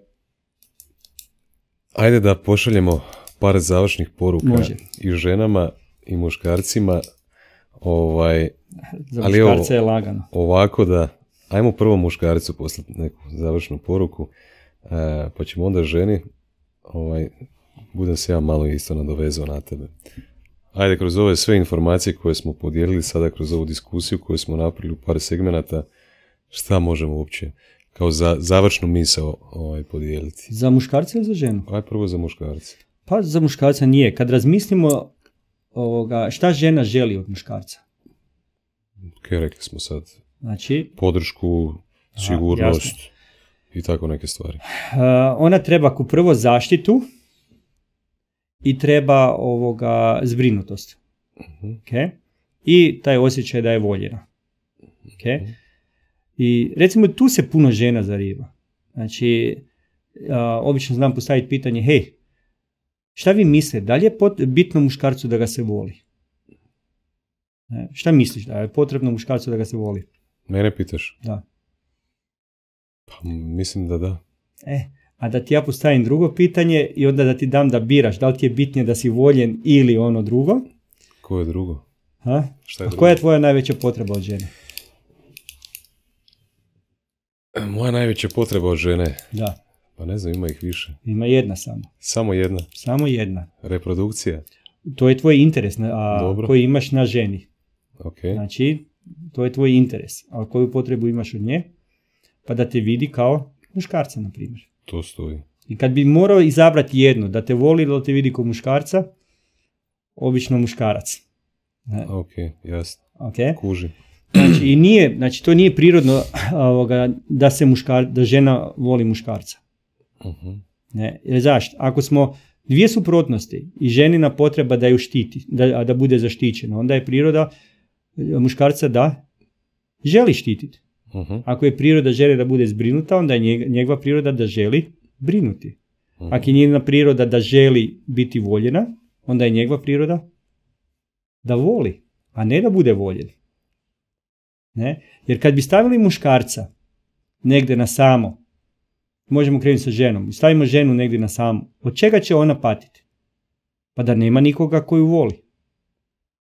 ajde da pošaljemo par završnih poruka Može. i ženama i muškarcima. Ovaj, Za Ali muškarce je lagano. ovako da, ajmo prvo muškarcu poslati neku završnu poruku, e, pa ćemo onda ženi, ovaj, budem se ja malo isto nadovezao na tebe. Ajde, kroz ove sve informacije koje smo podijelili sada kroz ovu diskusiju koju smo napravili u par segmenata, šta možemo uopće kao za, završnu misao ovaj, podijeliti? Za muškarce ili za ženu? Aj prvo za muškarce. Pa za muškarca nije. Kad razmislimo ovoga, šta žena želi od muškarca? Ok, rekli smo sad Znači, podršku, sigurnost i tako neke stvari. Uh, ona treba ku prvo zaštitu i treba ovoga zbrinutost. Mhm. Ok? I taj osjećaj da je voljena. Ok? I recimo tu se puno žena zariva. Znači, uh, obično znam postaviti pitanje, hej, šta vi mislite, da li je pot- bitno muškarcu da ga se voli? Ne, šta misliš, da je potrebno muškarcu da ga se voli? Mene pitaš? Da. Pa, mislim da da. E, a da ti ja postavim drugo pitanje i onda da ti dam da biraš, da li ti je bitnije da si voljen ili ono drugo? Ko je drugo? Ha? Šta je A drugo? koja je tvoja najveća potreba od žene? Moja najveća potreba od žene, Da, pa ne znam, ima ih više. ima jedna samo. Samo jedna. Samo jedna. Reprodukcija. To je tvoj interes a, Dobro. koji imaš na ženi. Ok. Znači, to je tvoj interes. A koju potrebu imaš od nje? Pa da te vidi kao muškarca, na primjer. To stoji. I kad bi morao izabrati jedno, da te voli ili da te vidi kao muškarca, obično muškarac. Ne, Ok, jasno. ok? Kuži. Znači, i nije, znači to nije prirodno ovoga, da se muškar, da žena voli muškarca. Mhm. Ne, jer zašto? Ako smo dvije suprotnosti i ženina potreba da ju štiti, da, da bude zaštićena, onda je priroda e, muškarca da želi štititi. Mhm. Ako je priroda želi da bude zbrinuta, onda je njeg- njegova priroda da želi brinuti. Mhm. Ako je njena priroda da želi biti voljena, onda je njegova priroda da voli, a ne da bude voljen. Ne? Jer kad bi stavili muškarca negdje na samo, možemo krenuti sa ženom, stavimo ženu negdje na samo, od čega će ona patiti? Pa da nema nikoga koju voli.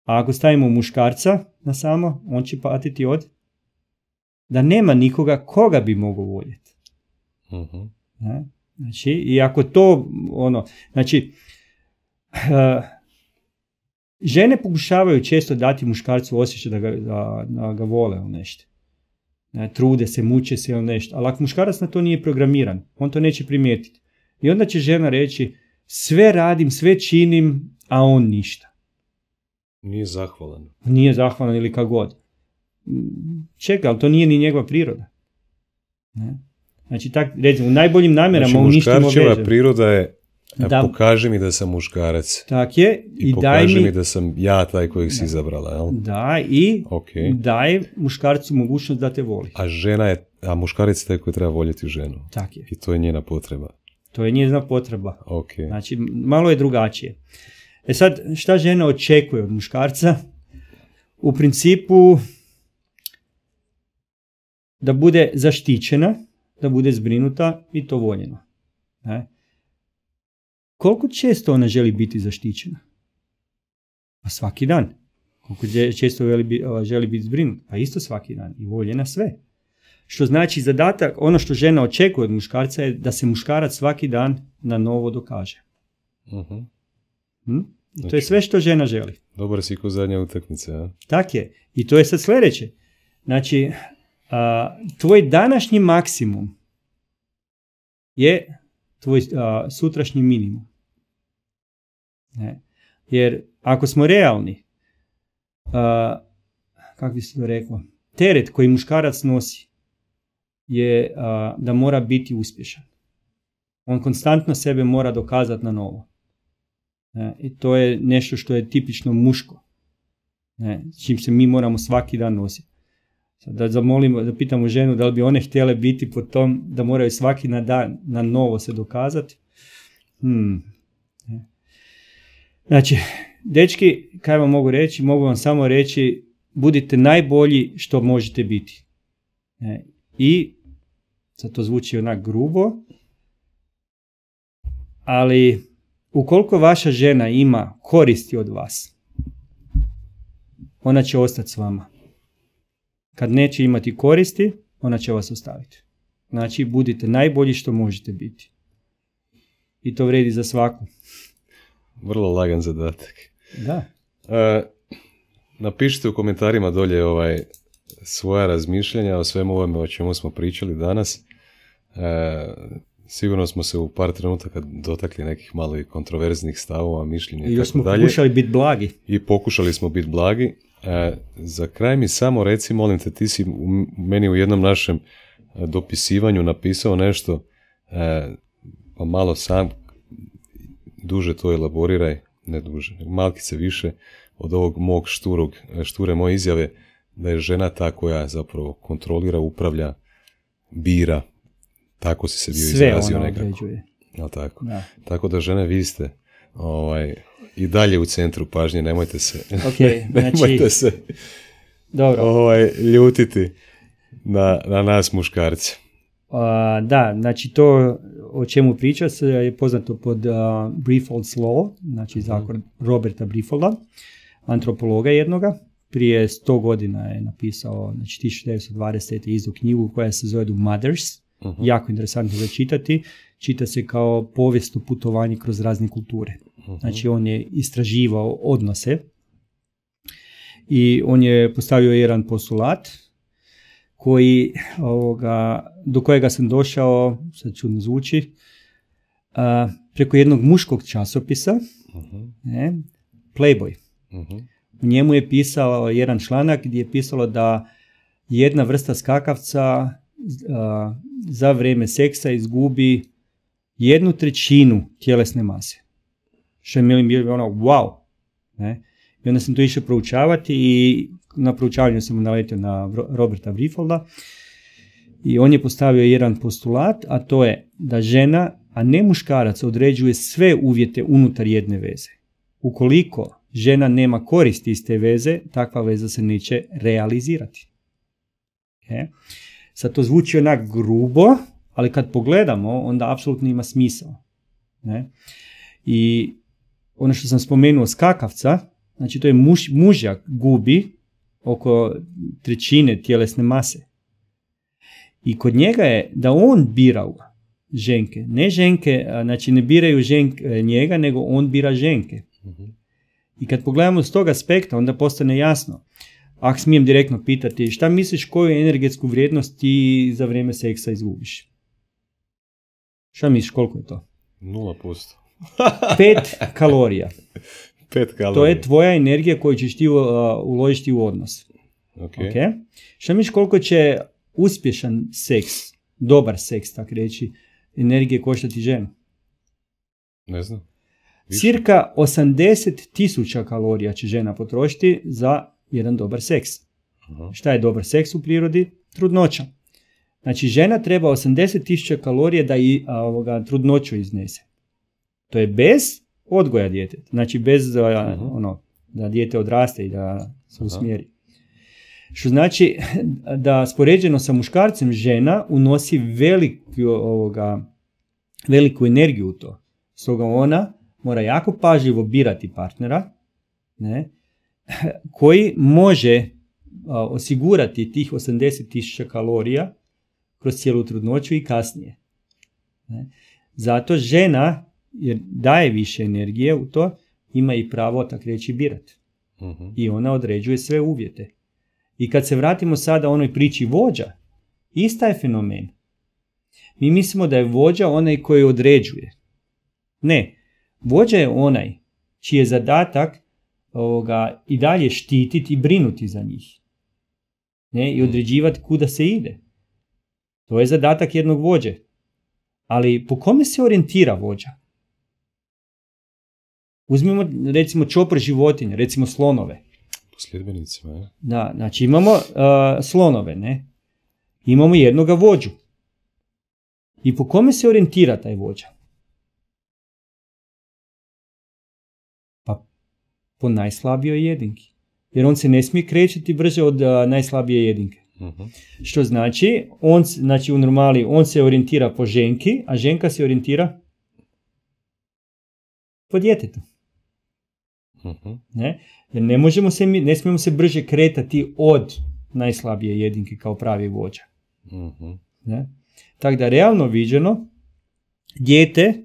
A ako stavimo muškarca na samo, on će patiti od da nema nikoga koga bi mogao voljeti. Mhm. Ne? Znači, i ako to, ono, znači, eh, žene pokušavaju često dati muškarcu osjećaj da ga, da, da ga vole ili nešto. Trude se, muče se ili nešto. Ali ako muškarac na to nije programiran, on to neće primijetiti. I onda će žena reći, sve radim, sve činim, a on ništa. Nije zahvalan. Nije zahvalan ili kako god. Čekaj, ali to nije ni njegova priroda. Ne? Znači, tak, recimo, u najboljim namjerama Znači, uništimo vezu. priroda je Da. da. pokaži mi da sam muškarac. Tak je, I, i, daj pokaži mi, mi... da sam ja taj kojeg si Da. izabrala, jel? da, i Ok. daj muškarcu mogućnost da te voli. A žena je, a muškarac je taj koji treba voljeti ženu. Tak je. I to je njena potreba. To je njezina potreba. Ok. Znači, malo je drugačije. E sad, šta žena očekuje od muškarca? U principu da bude zaštićena, da bude zbrinuta i to voljena. Ne? Koliko često ona želi biti zaštićena? Pa svaki dan. Koliko često želi, biti zbrinuta? Pa isto svaki dan. I voljena sve. Što znači zadatak, ono što žena očekuje od muškarca je da se muškarac svaki dan na novo dokaže. Hm? I to je Znači- sve što žena želi. Dobar si ko zadnja utakmica, a? Tak je. I to je sad sljedeće. Znači, a, tvoj današnji maksimum je tvoj a, sutrašnji minimum. Ne. Jer ako smo realni, a, kako bi se to reklo, teret koji muškarac nosi je a, da mora biti uspješan. On konstantno sebe mora dokazati na novo. Ne. I to je nešto što je tipično muško. Ne, s čim se mi moramo svaki dan nositi. Da zamolimo, da pitamo ženu da li bi one htjele biti po tom da moraju svaki na dan na novo se dokazati. Hmm. Znači, dečki, kaj vam mogu reći? Mogu vam samo reći, budite najbolji što možete biti. I, sad to zvuči onak grubo, ali ukoliko vaša žena ima koristi od vas, ona će ostati s vama. Kad neće imati koristi, ona će vas ostaviti. Znači, budite najbolji što možete biti. I to vredi za svaku. Vrlo lagan zadatak. Da. E, napišite u komentarima dolje ovaj svoja razmišljanja o svemu ovome o čemu smo pričali danas. E, sigurno smo se u par trenutaka dotakli nekih malo i kontroverznih stavova, mišljenja i još smo pokušali biti blagi. I pokušali smo biti blagi. E, za kraj mi samo reci, molim te, ti si u, meni u jednom našem e, dopisivanju napisao nešto, e, pa malo sam duže to elaboriraj, ne duže, malkice više od ovog mog šturog, e, šture moje izjave, da je žena ta koja zapravo kontrolira, upravlja, bira, tako si se bio Sve izrazio ona nekako. određuje. Jel tako? Da. Tako da žene vi ste ovaj, i dalje u centru pažnje, nemojte se, Ok, [laughs] nemojte znači, se dobro. ovaj, ljutiti na, na nas muškarce. A, da, znači to o čemu priča se je poznato pod uh, Briefold's Law, znači zakon Roberta Briefolda, antropologa jednoga. Prije 100 godina je napisao, znači 1920. izdu knjigu koja se zove The Mothers. Mhm. Jako interesantno za čitati. Čita se kao povijest o putovanju kroz razne kulture. Znači on je istraživao odnose i on je postavio jedan postulat koji, ovoga, do kojega sam došao, sad čudno zvuči, a, preko jednog muškog časopisa, Mhm, ne, Playboy. mhm, U njemu je pisao jedan članak gdje je pisalo da jedna vrsta skakavca a, za vrijeme seksa izgubi jednu trećinu tjelesne mase. Je meni bilo ono, wow. Ne? I onda sam to išao proučavati i na proučavanju sam naletio na Ro- Roberta Briefolda i on je postavio jedan postulat, a to je da žena, a ne muškarac, određuje sve uvjete unutar jedne veze. Ukoliko žena nema koristi iz te veze, takva veza se neće realizirati. Ok? Sad to zvuči onak grubo, ali kad pogledamo, onda apsolutno ima smisao. Ne? I ono što sam spomenuo skakavca, znači to je muž, mužjak gubi oko trećine tjelesne mase. I kod njega je da on bira ženke, ne ženke, znači ne biraju ženke, njega, nego on bira ženke. mhm. I kad pogledamo s tog aspekta, onda postane jasno. Ako smijem direktno pitati, šta misliš koju energetsku vrijednost ti za vrijeme seksa izgubiš? Šta misliš koliko je to? 0%. Pet kalorija. Pet kalorija. To je tvoja energija koju ćeš ti uh, uložiti u odnos. Ok. Ok? Šta misliš koliko će uspješan seks, dobar seks, tak reći, energije koštati ženu? Ne znam. Više. Cirka 80 tisuća kalorija će žena potrošiti za jedan dobar seks. Aha. Šta je dobar seks u prirodi? Trudnoća. Znači žena treba 80 tisuća kalorija da i a, ovoga, trudnoću iznese. To je bez odgoja djeteta. Znači bez a, Mhm. ono, da dijete odraste i da se usmjeri. Što znači [laughs] da spoređeno sa muškarcem žena unosi veliku, ovoga, veliku energiju u to. Stoga ona mora jako pažljivo birati partnera ne, [laughs] koji može a, osigurati tih 80.000 kalorija kroz cijelu trudnoću i kasnije. Ne. Zato žena, jer daje više energije u to, ima i pravo, tak reći, birati. Mhm. I ona određuje sve uvjete. I kad se vratimo sada onoj priči vođa, ista je fenomen. Mi mislimo da je vođa onaj koji određuje. Ne, vođa je onaj čiji je zadatak ovoga, i dalje štititi i brinuti za njih. Ne, I određivati kuda se ide. To je zadatak jednog vođe. Ali po kome se orijentira vođa? Uzmimo recimo čopor životinja, recimo slonove. Po sljedbenicima, je? Da, znači imamo uh, slonove, ne? Imamo jednoga vođu. I po kome se orijentira taj vođa? Pa po najslabijoj jedinki. Jer on se ne smije krećati brže od uh, najslabije jedinke. Mhm. Što znači, on, znači u normali on se orijentira po ženki, a ženka se orijentira po djetetu. Mhm. Ne? Jer ne možemo se, ne smijemo se brže kretati od najslabije jedinke kao pravi vođa. Mhm. Ne? Tako da realno viđeno, dijete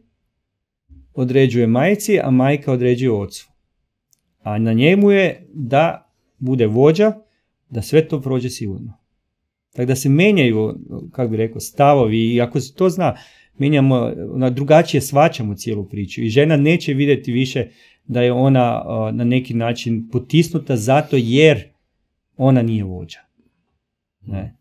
određuje majci, a majka određuje ocu. A na njemu je da bude vođa, da sve to prođe sigurno. Tako da se menjaju, kako bi rekao, stavovi i ako se to zna, mijenjamo, na drugačije svačamo cijelu priču i žena neće vidjeti više da je ona na neki način potisnuta zato jer ona nije vođa. Ne.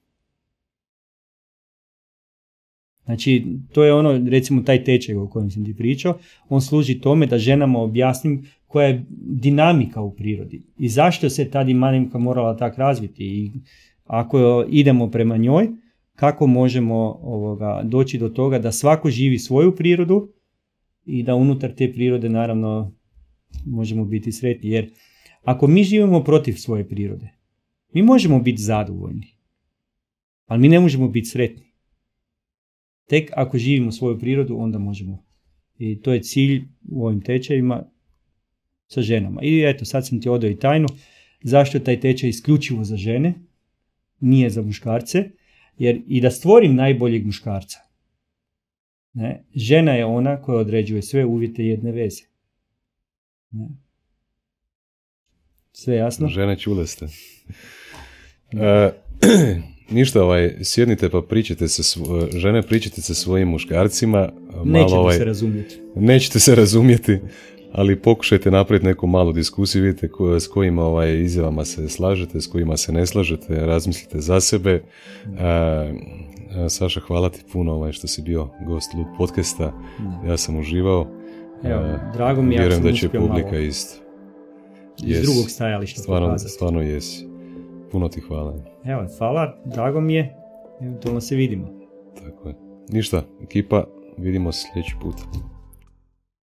Znači, to je ono, recimo taj tečaj o kojem sam ti pričao, on služi tome da ženama objasnim koja je dinamika u prirodi i zašto se ta dinamika morala tak razviti i ako idemo prema njoj, kako možemo ovoga, doći do toga da svako živi svoju prirodu i da unutar te prirode naravno možemo biti sretni. Jer ako mi živimo protiv svoje prirode, mi možemo biti zadovoljni, ali mi ne možemo biti sretni. Tek ako živimo svoju prirodu, onda možemo. I to je cilj u ovim tečajima sa ženama. I eto, sad sam ti odao i tajnu. Zašto taj tečaj isključivo za žene? Nije za muškarce. Jer i da stvorim najboljeg muškarca, ne, žena je ona koja određuje sve uvjete jedne veze. Sve jasno? Žene čule ste. E, [clears throat] ništa, ovaj, sjednite pa pričajte se, svo- žene pričajte se svojim muškarcima. Malo, Nećete ovaj, se razumjeti. nećete se razumjeti, ali pokušajte napraviti neku malu diskusiju, vidite ko, s kojim ovaj, izjavama se slažete, s kojima se ne slažete, razmislite za sebe. E, e, Saša, hvala ti puno ovaj, što si bio gost Lud podcasta. Ja sam uživao. Evo, drago mi je Vjerujem da će publika malo isto. iz Yes. drugog stajališta Stvarno, pokazati. stvarno jesi. Puno ti hvala. Evo, hvala, drago mi je. Eventualno se vidimo. Tako je. Ništa, ekipa, vidimo se sljedeći put.